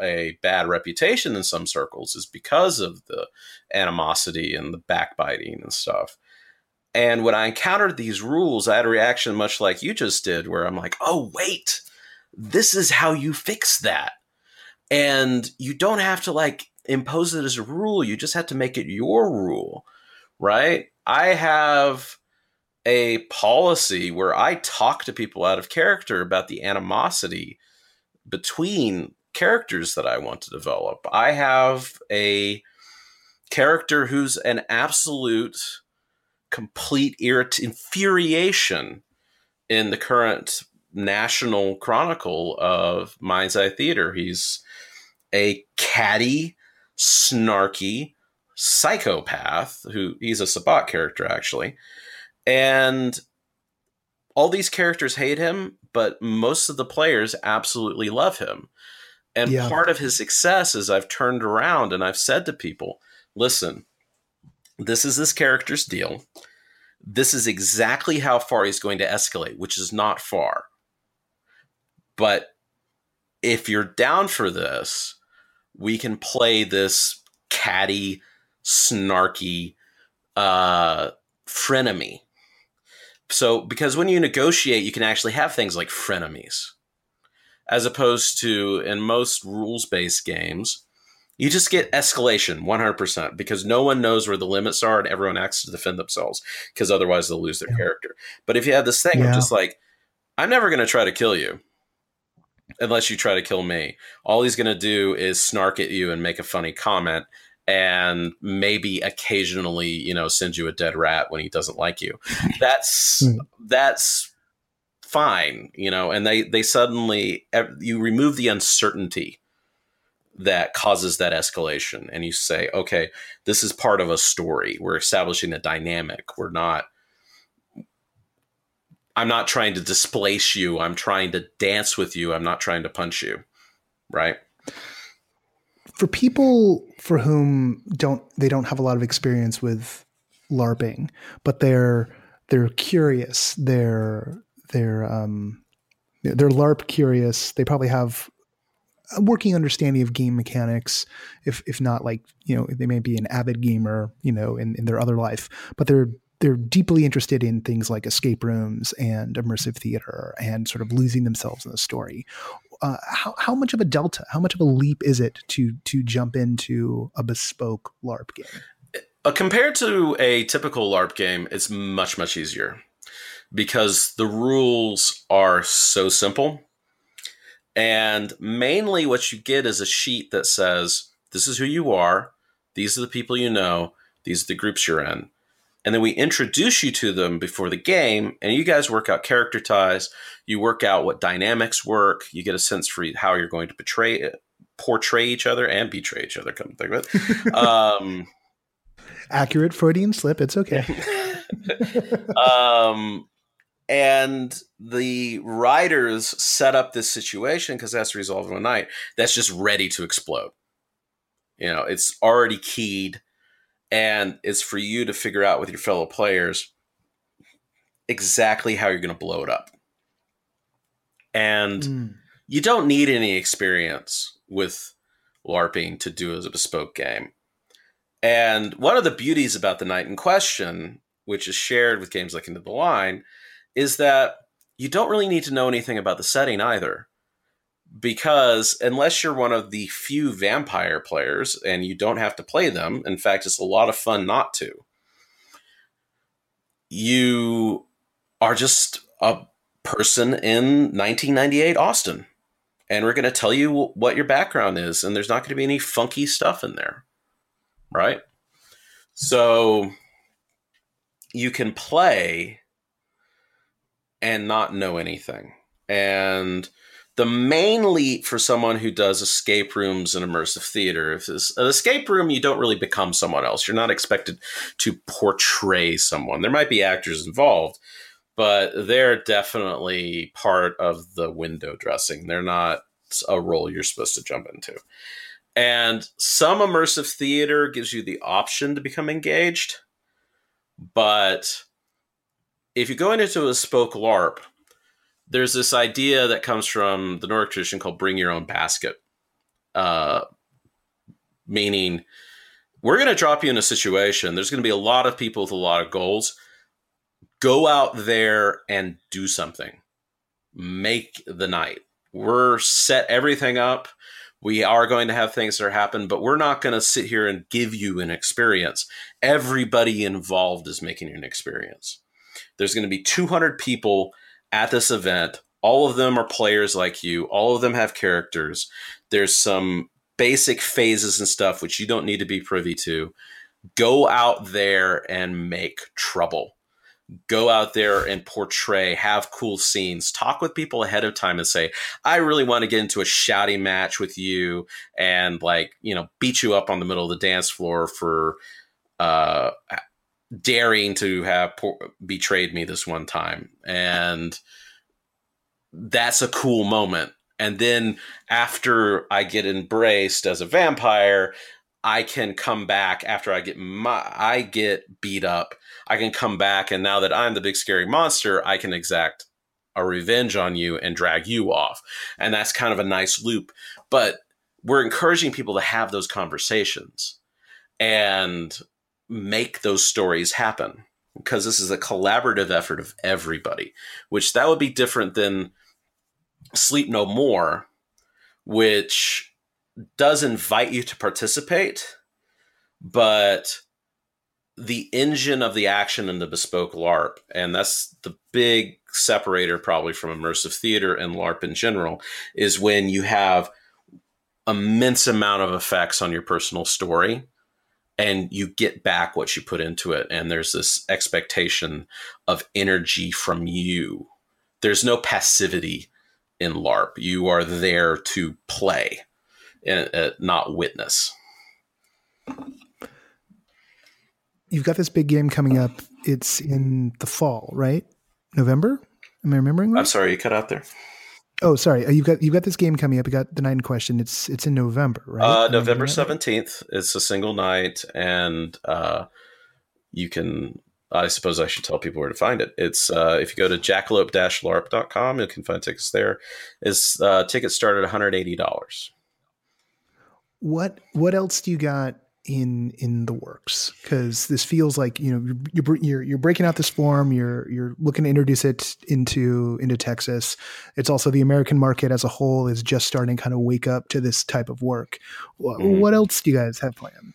a bad reputation in some circles is because of the animosity and the backbiting and stuff. And when I encountered these rules, I had a reaction much like you just did, where I'm like, oh, wait, this is how you fix that. And you don't have to like impose it as a rule, you just have to make it your rule, right? I have a policy where I talk to people out of character about the animosity between characters that I want to develop. I have a character who's an absolute complete irrit- infuriation in the current national chronicle of Mind's Eye Theater. He's a catty, snarky psychopath who he's a Sabbat character actually. And all these characters hate him, but most of the players absolutely love him. And yeah. part of his success is I've turned around and I've said to people, listen, this is this character's deal. This is exactly how far he's going to escalate, which is not far. But if you're down for this, we can play this catty, snarky uh, frenemy. So, because when you negotiate, you can actually have things like frenemies, as opposed to in most rules based games, you just get escalation 100% because no one knows where the limits are and everyone acts to defend themselves because otherwise they'll lose their yeah. character. But if you have this thing yeah. of just like, I'm never going to try to kill you unless you try to kill me. All he's going to do is snark at you and make a funny comment and maybe occasionally, you know, send you a dead rat when he doesn't like you. That's hmm. that's fine, you know, and they they suddenly you remove the uncertainty that causes that escalation and you say, okay, this is part of a story. We're establishing a dynamic. We're not I'm not trying to displace you. I'm trying to dance with you. I'm not trying to punch you. Right? For people for whom don't they don't have a lot of experience with LARPing, but they're they're curious. They're they're um they're LARP curious. They probably have a working understanding of game mechanics, if if not like you know they may be an avid gamer, you know, in, in their other life, but they're they're deeply interested in things like escape rooms and immersive theater and sort of losing themselves in the story. Uh, how, how much of a delta, how much of a leap is it to to jump into a bespoke LARP game? Uh, compared to a typical LARP game, it's much much easier because the rules are so simple, and mainly what you get is a sheet that says, "This is who you are. These are the people you know. These are the groups you're in." and then we introduce you to them before the game and you guys work out character ties you work out what dynamics work you get a sense for how you're going to portray portray each other and betray each other come think of it um, accurate freudian slip it's okay um, and the writers set up this situation because that's resolved in one night that's just ready to explode you know it's already keyed and it's for you to figure out with your fellow players exactly how you're going to blow it up. And mm. you don't need any experience with LARPing to do as a bespoke game. And one of the beauties about the night in question, which is shared with games like End of the Line, is that you don't really need to know anything about the setting either because unless you're one of the few vampire players and you don't have to play them, in fact, it's a lot of fun not to, you are just a person in 1998 Austin. And we're going to tell you what your background is, and there's not going to be any funky stuff in there. Right? So you can play and not know anything. And the main leap for someone who does escape rooms and immersive theater is an escape room you don't really become someone else. You're not expected to portray someone. There might be actors involved but they're definitely part of the window dressing. They're not a role you're supposed to jump into. And some immersive theater gives you the option to become engaged but if you go into a spoke larp there's this idea that comes from the Nordic tradition called bring your own basket. uh, meaning we're going to drop you in a situation. There's going to be a lot of people with a lot of goals. Go out there and do something. Make the night. We're set everything up. We are going to have things that are happen, but we're not going to sit here and give you an experience. Everybody involved is making an experience. There's going to be 200 people at this event. All of them are players like you. All of them have characters. There's some basic phases and stuff which you don't need to be privy to. Go out there and make trouble. Go out there and portray, have cool scenes, talk with people ahead of time and say, I really want to get into a shouting match with you and like, you know, beat you up on the middle of the dance floor for uh daring to have betrayed me this one time. And that's a cool moment and then after I get embraced as a vampire, I can come back after I get my I get beat up. I can come back and now that I'm the big scary monster, I can exact a revenge on you and drag you off. And that's kind of a nice loop. But we're encouraging people to have those conversations and make those stories happen because this is a collaborative effort of everybody, which that would be different than Sleep No More, which does invite you to participate, but the engine of the action in the bespoke LARP, and that's the big separator probably from immersive theater and LARP in general, is when you have immense amount of effects on your personal story and you get back what you put into it and there's this expectation of energy from you there's no passivity in LARP. You are there to play, and uh, not witness. You've got this big game coming up. It's in the fall, right? November. Am I remembering right? I'm sorry, you cut out there. Oh, sorry. Uh, you've got you've got this game coming up. You got the night in question. It's it's in November, right? Uh, November seventeenth. It's a single night, and uh, you can I suppose I should tell people where to find it. It's uh, if you go to jackalope-larp.com, you can find tickets there. Is uh, tickets start at $180. What what else do you got in in the works? Because this feels like you know you're, you're you're breaking out this form. You're you're looking to introduce it into into Texas. It's also the American market as a whole is just starting kind of wake up to this type of work. Mm-hmm. What else do you guys have planned?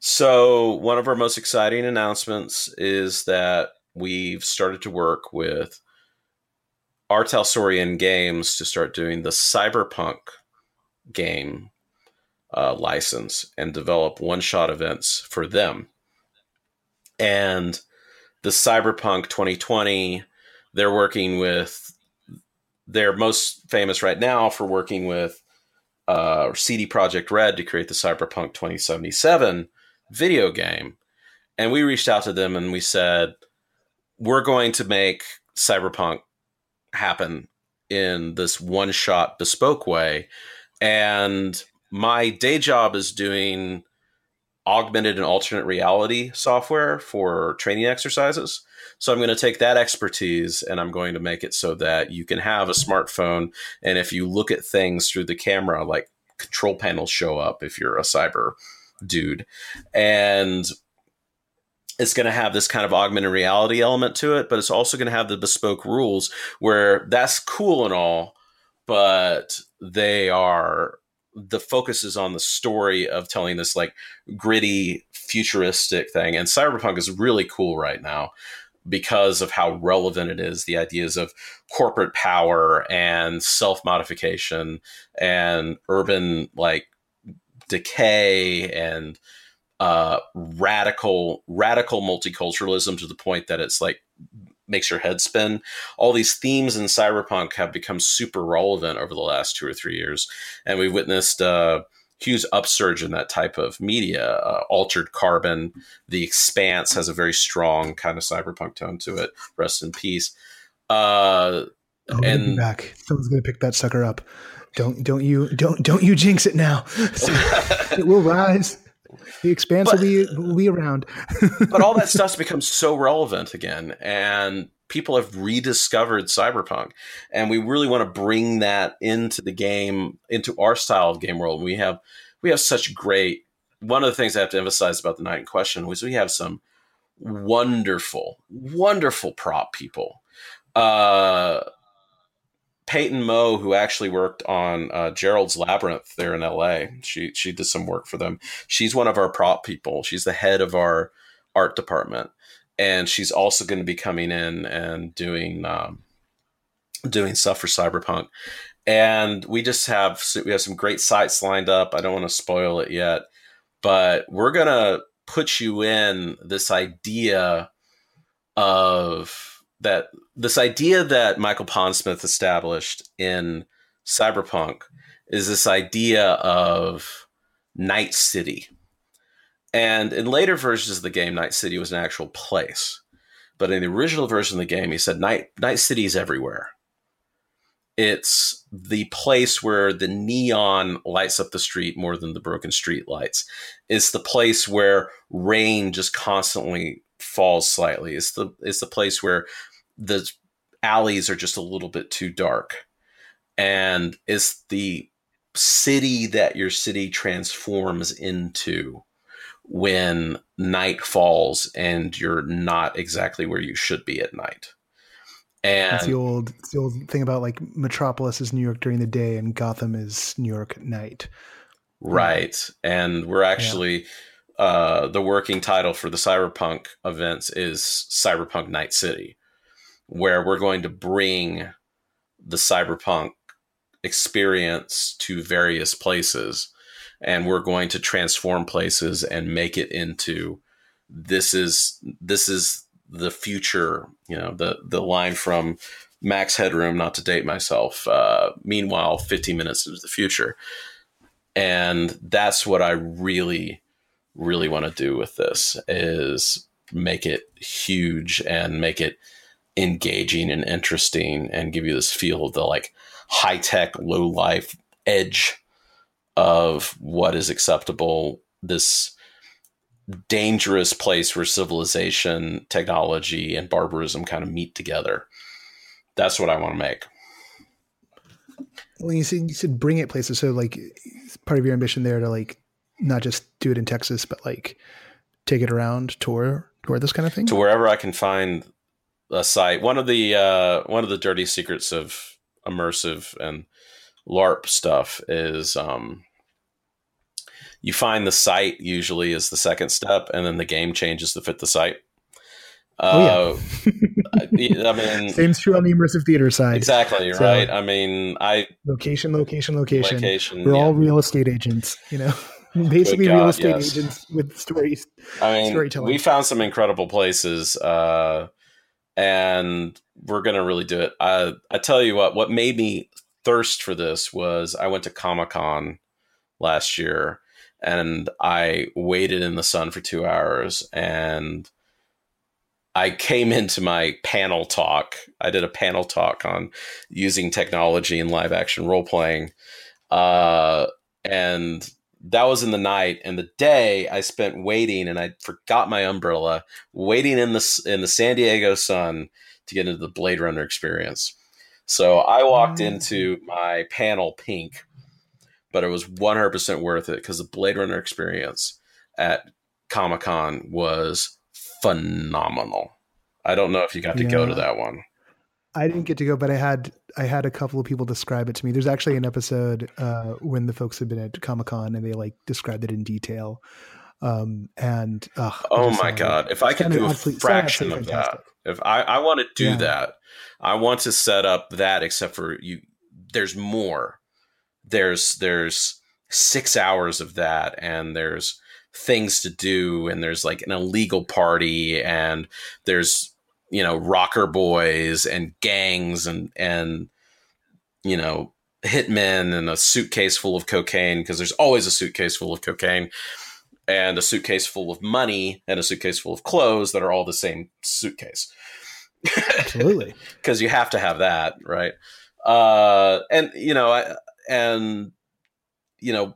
So, one of our most exciting announcements is that we've started to work with R. Talsorian Games to start doing the Cyberpunk game uh, license and develop one shot events for them. And the Cyberpunk 2020, they're working with, they're most famous right now for working with uh, CD Projekt Red to create the Cyberpunk 2077 video game. And we reached out to them and we said, we're going to make Cyberpunk happen in this one shot bespoke way. And my day job is doing augmented and alternate reality software for training exercises. So I'm going to take that expertise and I'm going to make it so that you can have a smartphone. And if you look at things through the camera, like control panels show up if you're a cyber dude. And it's going to have this kind of augmented reality element to it, but it's also going to have the bespoke rules where that's cool and all, but they are the focus is on the story of telling this like gritty futuristic thing and cyberpunk is really cool right now because of how relevant it is the ideas of corporate power and self-modification and urban like decay and uh, radical radical multiculturalism to the point that it's like makes your head spin. All these themes in cyberpunk have become super relevant over the last two or three years, and we've witnessed uh, huge upsurge in that type of media. Uh, Altered Carbon, The Expanse has a very strong kind of cyberpunk tone to it. Rest in peace. Uh, oh, and back, someone's gonna pick that sucker up. Don't don't you don't don't you jinx it now. it will rise. The expanse but, will be will be around. but all that stuff's become so relevant again, and people have rediscovered cyberpunk and we really want to bring that into the game into our style of game world we have we have such great one of the things i have to emphasize about the night in question was we have some wonderful wonderful prop people uh Peyton Moe, who actually worked on uh, Gerald's Labyrinth there in LA, she she did some work for them. She's one of our prop people. She's the head of our art department, and she's also going to be coming in and doing um, doing stuff for Cyberpunk. And we just have we have some great sites lined up. I don't want to spoil it yet, but we're gonna put you in this idea of that this idea that Michael Pondsmith established in Cyberpunk is this idea of Night City. And in later versions of the game, Night City was an actual place. But in the original version of the game, he said Night Night City is everywhere. It's the place where the neon lights up the street more than the broken street lights. It's the place where rain just constantly falls slightly. It's the it's the place where the alleys are just a little bit too dark. And it's the city that your city transforms into when night falls and you're not exactly where you should be at night. And it's the old it's the old thing about like Metropolis is New York during the day and Gotham is New York at night. Right. And we're actually yeah. uh the working title for the Cyberpunk events is Cyberpunk Night City where we're going to bring the cyberpunk experience to various places and we're going to transform places and make it into this is this is the future you know the the line from max headroom not to date myself uh, meanwhile 15 minutes into the future. And that's what i really really want to do with this is make it huge and make it engaging and interesting and give you this feel of the like high tech, low life edge of what is acceptable. This dangerous place where civilization, technology, and barbarism kind of meet together. That's what I want to make. Well, you said you said bring it places. So, like, part of your ambition there to like not just do it in Texas, but like take it around, tour, tour this kind of thing. To wherever I can find a site. One of the uh, one of the dirty secrets of immersive and LARP stuff is um, you find the site usually is the second step, and then the game changes to fit the site. Oh, yeah. Uh, I mean, same's true on the immersive theater side. Exactly so, right. I mean, I location, location, location. location We're yeah. all real estate agents, you know. Basically, God, real estate yes. agents with stories. I mean, we found some incredible places. Uh, and we're gonna really do it. I I tell you what, what made me thirst for this was I went to Comic Con last year and I waited in the sun for two hours and I came into my panel talk. I did a panel talk on using technology in live action role playing. Uh, and that was in the night and the day I spent waiting and I forgot my umbrella waiting in the in the San Diego sun to get into the Blade Runner experience. So I walked mm. into my panel pink, but it was 100% worth it because the Blade Runner experience at Comic Con was phenomenal. I don't know if you got to yeah. go to that one. I didn't get to go, but I had I had a couple of people describe it to me. There's actually an episode uh, when the folks had been at Comic Con and they like described it in detail. Um, and uh, oh my god, if I could do a fraction of that, if I I want to do yeah. that, I want to set up that. Except for you, there's more. There's there's six hours of that, and there's things to do, and there's like an illegal party, and there's you know rocker boys and gangs and and you know hitmen and a suitcase full of cocaine because there's always a suitcase full of cocaine and a suitcase full of money and a suitcase full of clothes that are all the same suitcase. Absolutely. Because you have to have that, right? Uh, and, you know, I, and, you know,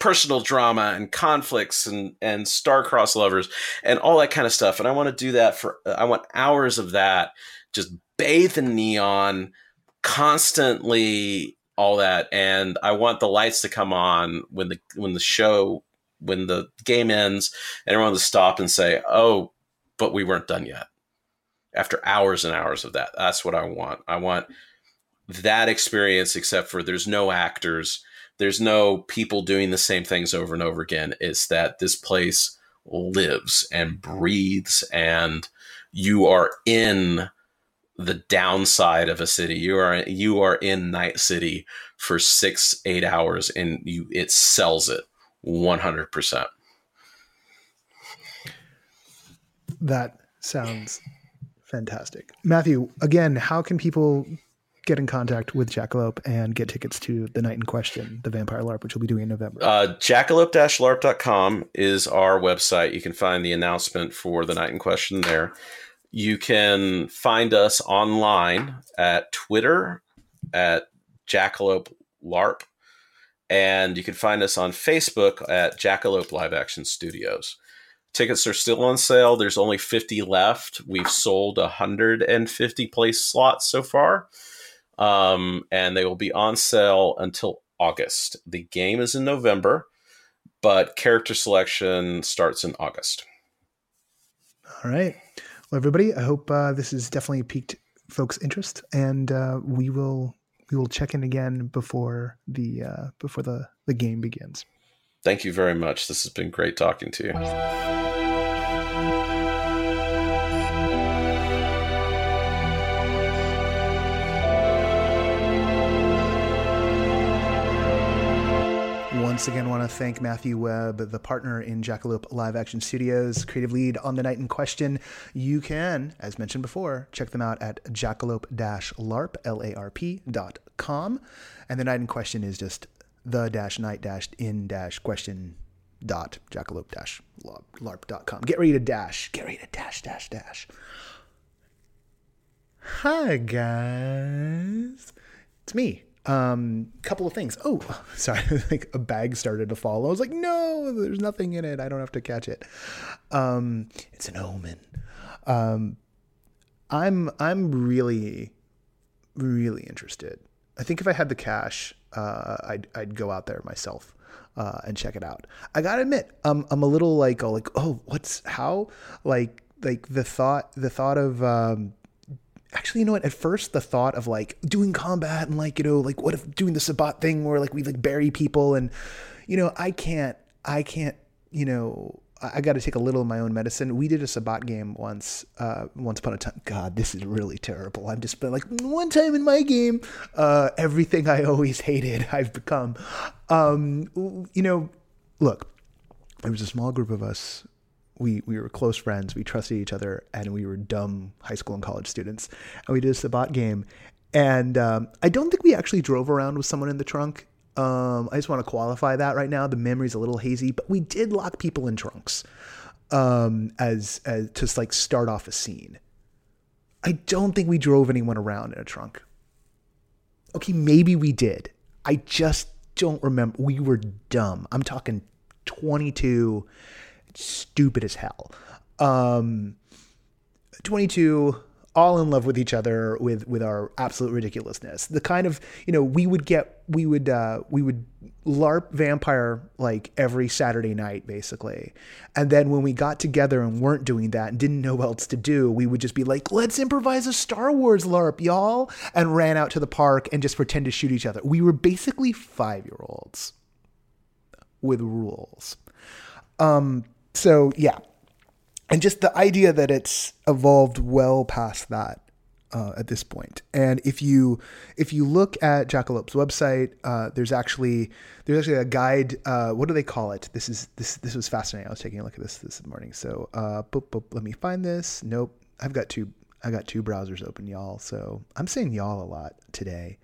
personal drama and conflicts and and star-crossed lovers and all that kind of stuff and i want to do that for uh, i want hours of that just bathed in neon constantly all that and i want the lights to come on when the when the show when the game ends and everyone to stop and say oh but we weren't done yet. After hours and hours of that that's what i want. I want that experience except for there's no actors there's no people doing the same things over and over again. It's that this place lives and breathes and you are in the downside of a city. You are you are in night city for six eight hours and you it sells it 100% that sounds fantastic. Matthew again how can people get in contact with Jackalope and get tickets to the night in question, the Vampire LARP, which we'll be doing in November? Uh, jackalope-larp.com is our website. You can find the announcement for the night in question there. You can find us online at Twitter at Jackalope LARP, and you can find us on Facebook at Jackalope Live Action Studios. Tickets are still on sale. There's only 50 left. We've sold 150 place slots so far um, and they will be on sale until August. The game is in November, but character selection starts in August. All right. Well, everybody, I hope uh, this has definitely piqued folks' interest, and uh, we will we will check in again before the uh, before the the game begins. Thank you very much. This has been great talking to you. Once again want to thank Matthew Webb, the partner in Jackalope Live Action Studios, creative lead on the night in question. You can, as mentioned before, check them out at jackalope-larp. And the night in question is just the dash night dash in dash question dot jackalope dash larp dot com. Get ready to dash. Get ready to dash dash dash. Hi guys. It's me, um, couple of things. Oh, sorry, like a bag started to fall. I was like, no, there's nothing in it. I don't have to catch it. Um, it's an omen. Um, I'm I'm really, really interested. I think if I had the cash, uh, I'd I'd go out there myself. Uh, and check it out. I gotta admit, um, I'm a little like, oh, like, oh, what's how, like, like the thought, the thought of um, actually, you know what? At first, the thought of like doing combat and like, you know, like what if doing the Sabbat thing where like we like bury people and, you know, I can't, I can't, you know, I got to take a little of my own medicine. We did a Sabbat game once, uh, once upon a time. God, this is really terrible. I'm just been like one time in my game, uh, everything I always hated, I've become. Um, you know, look, there was a small group of us we we were close friends. We trusted each other, and we were dumb high school and college students. And we did a Sabbat game, and um, I don't think we actually drove around with someone in the trunk. Um, I just want to qualify that right now. The memory's a little hazy, but we did lock people in trunks um, as as to like start off a scene. I don't think we drove anyone around in a trunk. Okay, maybe we did. I just don't remember. We were dumb. I'm talking 22 stupid as hell. Um, 22 all in love with each other with with our absolute ridiculousness. The kind of you know we would get we would uh we would larp vampire like every saturday night basically. And then when we got together and weren't doing that and didn't know what else to do we would just be like let's improvise a star wars larp y'all and ran out to the park and just pretend to shoot each other. We were basically five year olds with rules. Um so yeah, and just the idea that it's evolved well past that uh, at this point. And if you if you look at Jackalope's website, uh, there's actually there's actually a guide. Uh, what do they call it? This is this this was fascinating. I was taking a look at this this morning. So uh, boop, boop, let me find this. Nope, I've got two I got two browsers open, y'all. So I'm saying y'all a lot today.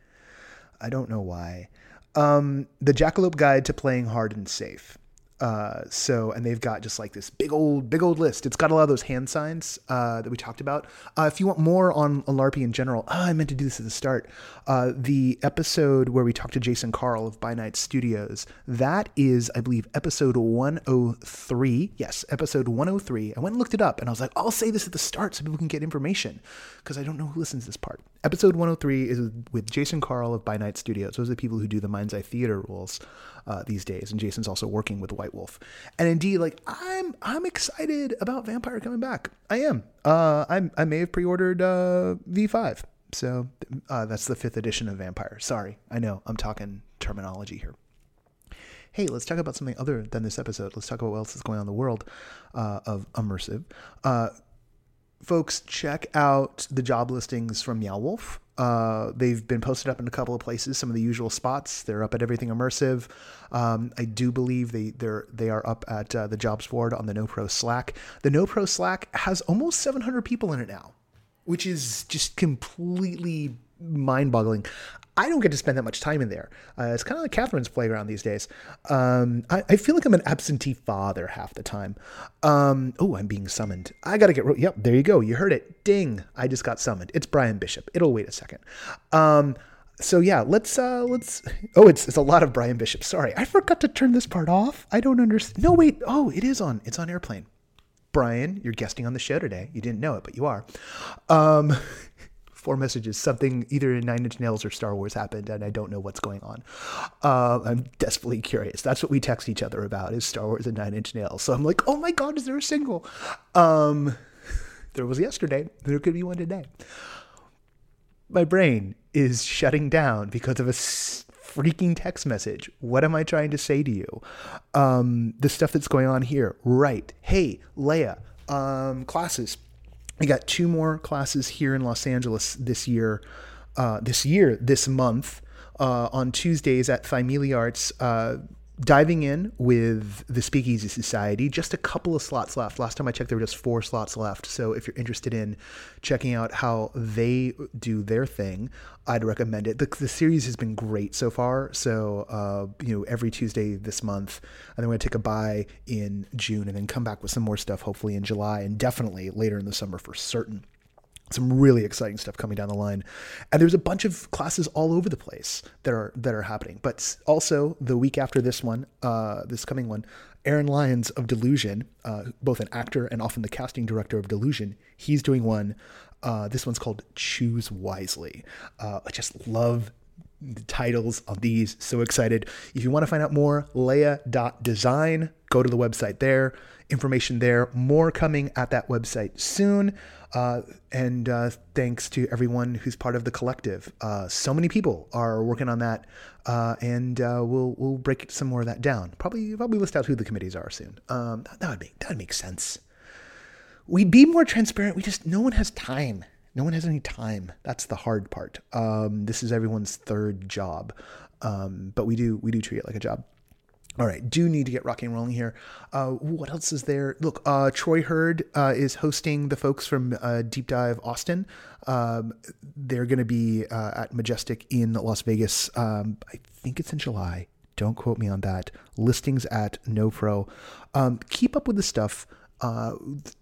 I don't know why. Um, the Jackalope Guide to Playing Hard and Safe. Uh, so, and they've got just like this big old, big old list. It's got a lot of those hand signs uh, that we talked about. Uh, if you want more on LARPy in general, oh, I meant to do this at the start. Uh, the episode where we talked to Jason Carl of By Night Studios, that is, I believe, episode 103. Yes, episode 103. I went and looked it up and I was like, I'll say this at the start so people can get information because I don't know who listens to this part. Episode 103 is with Jason Carl of By Night Studios. Those are the people who do the Mind's Eye Theater rules uh, these days, and Jason's also working with White Wolf. And indeed, like I'm, I'm excited about Vampire coming back. I am. Uh, I, I may have pre-ordered uh, V5, so uh, that's the fifth edition of Vampire. Sorry, I know I'm talking terminology here. Hey, let's talk about something other than this episode. Let's talk about what else is going on in the world uh, of immersive uh, folks check out the job listings from Meow Wolf. Uh, they've been posted up in a couple of places, some of the usual spots. They're up at Everything Immersive. Um, I do believe they they're they are up at uh, the jobs board on the No Pro Slack. The No Pro Slack has almost 700 people in it now, which is just completely mind-boggling. I don't get to spend that much time in there. Uh, it's kind of like Catherine's playground these days. Um, I, I, feel like I'm an absentee father half the time. Um, oh, I'm being summoned. I got to get. Ro- yep, there you go. You heard it. Ding! I just got summoned. It's Brian Bishop. It'll wait a second. Um, so yeah, let's uh, let's. Oh, it's it's a lot of Brian Bishop. Sorry, I forgot to turn this part off. I don't understand. No, wait. Oh, it is on. It's on airplane. Brian, you're guesting on the show today. You didn't know it, but you are. Um, four messages. Something either in Nine Inch Nails or Star Wars happened, and I don't know what's going on. Uh, I'm desperately curious. That's what we text each other about: is Star Wars and Nine Inch Nails. So I'm like, oh my god, is there a single? Um, there was yesterday. There could be one today. My brain is shutting down because of a freaking text message. What am I trying to say to you? Um, the stuff that's going on here. Right. Hey, Leia. Um, classes we got two more classes here in Los Angeles this year, uh, this year, this month, uh, on Tuesdays at Thymele Arts. Uh, diving in with the Speakeasy Society. Just a couple of slots left. Last time I checked, there were just four slots left. So if you're interested in checking out how they do their thing, I'd recommend it. The, the series has been great so far. So, uh, you know, every Tuesday this month, and then we're going to take a bye in June and then come back with some more stuff, hopefully in July and definitely later in the summer for certain some really exciting stuff coming down the line. And there's a bunch of classes all over the place that are that are happening. But also the week after this one uh, this coming one aaron lyons of delusion uh, both an actor and often the casting director of delusion he's doing one uh, this one's called choose wisely. Uh, i just love the titles of these so excited. If you want to find out more leia.design go to the website there. Information there more coming at that website soon uh, and uh, thanks to everyone who's part of the collective. Uh, so many people are working on that, uh, and uh, we'll we'll break some more of that down. Probably probably list out who the committees are soon. Um, that, that would make that would make sense. We'd be more transparent. We just no one has time. No one has any time. That's the hard part. Um, this is everyone's third job, um, but we do we do treat it like a job. All right, do need to get rocking and rolling here. Uh, what else is there? Look, uh, Troy Hurd uh, is hosting the folks from uh, Deep Dive Austin. Um, they're going to be uh, at Majestic in Las Vegas. Um, I think it's in July. Don't quote me on that. Listings at NoPro. Um, keep up with the stuff uh,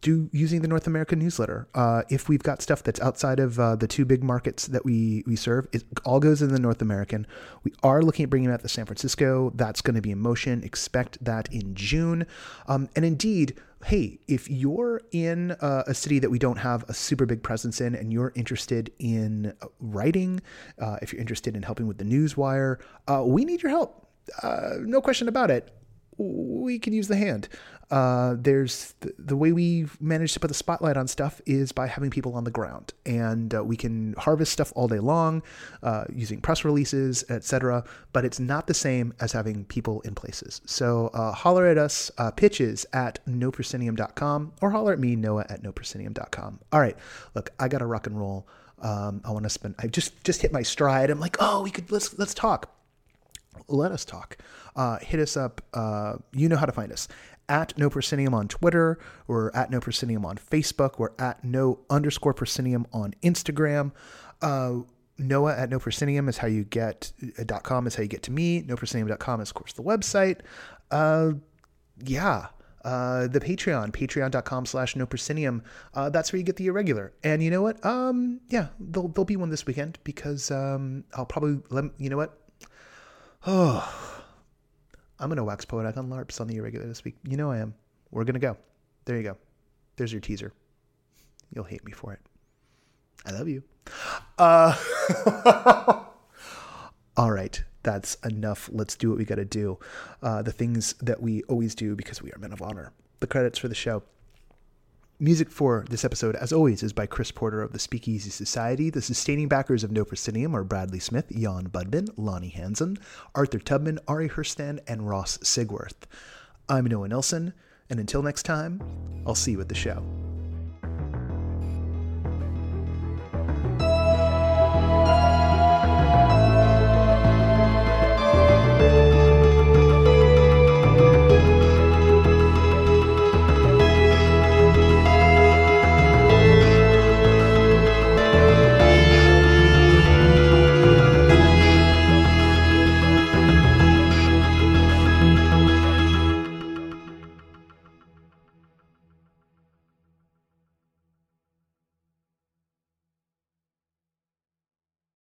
do using the North American newsletter. Uh, if we've got stuff that's outside of uh, the two big markets that we we serve, it all goes in the North American. We are looking at bringing out the San Francisco. That's going to be in motion. Expect that in June. Um, and indeed, hey, if you're in uh, a city that we don't have a super big presence in, and you're interested in writing, uh, if you're interested in helping with the newswire, uh, we need your help. no question about it we can use the hand. Uh, there's the, the, way we manage to put the spotlight on stuff is by having people on the ground, and uh, we can harvest stuff all day long uh, using press releases, etc. But it's not the same as having people in places. So uh, holler at us, uh, pitches at noproscenium.com, or holler at me, Noah at noproscenium.com. All right, look, I got to rock and roll. Um, I want to spend. I just just hit my stride. I'm like, oh, we could let's let's talk let us talk. Uh, hit us up. Uh, you know how to find us at no proscenium on Twitter. We're at no proscenium on Facebook. We're at no underscore proscenium on Instagram. Uh, Noah at no proscenium is how you get uh, dot com is how you get to me. No proscenium.com is of course the website. Uh, yeah, uh, the Patreon, patreon.com slash no proscenium. That's where you get the irregular. And you know what? Um, yeah, there'll, there'll be one this weekend because um, I'll probably, let, you know what? Oh, I'm going to wax poetic on LARPs on the irregular this week. You know I am. We're going to go. There you go. There's your teaser. You'll hate me for it. I love you. Uh, all right that's enough. Let's do what we got to do. Uh, the things that we always do because we are men of honor. The credits for the show. Music for this episode, as always, is by Chris Porter of the Speakeasy Society. The sustaining backers of No Proscenium are Bradley Smith, Jan Budman, Lonnie Hansen, Arthur Tubman, Ari Herstand, and Ross Sigworth. I'm Noah Nelson, and until next time, I'll see you at the show.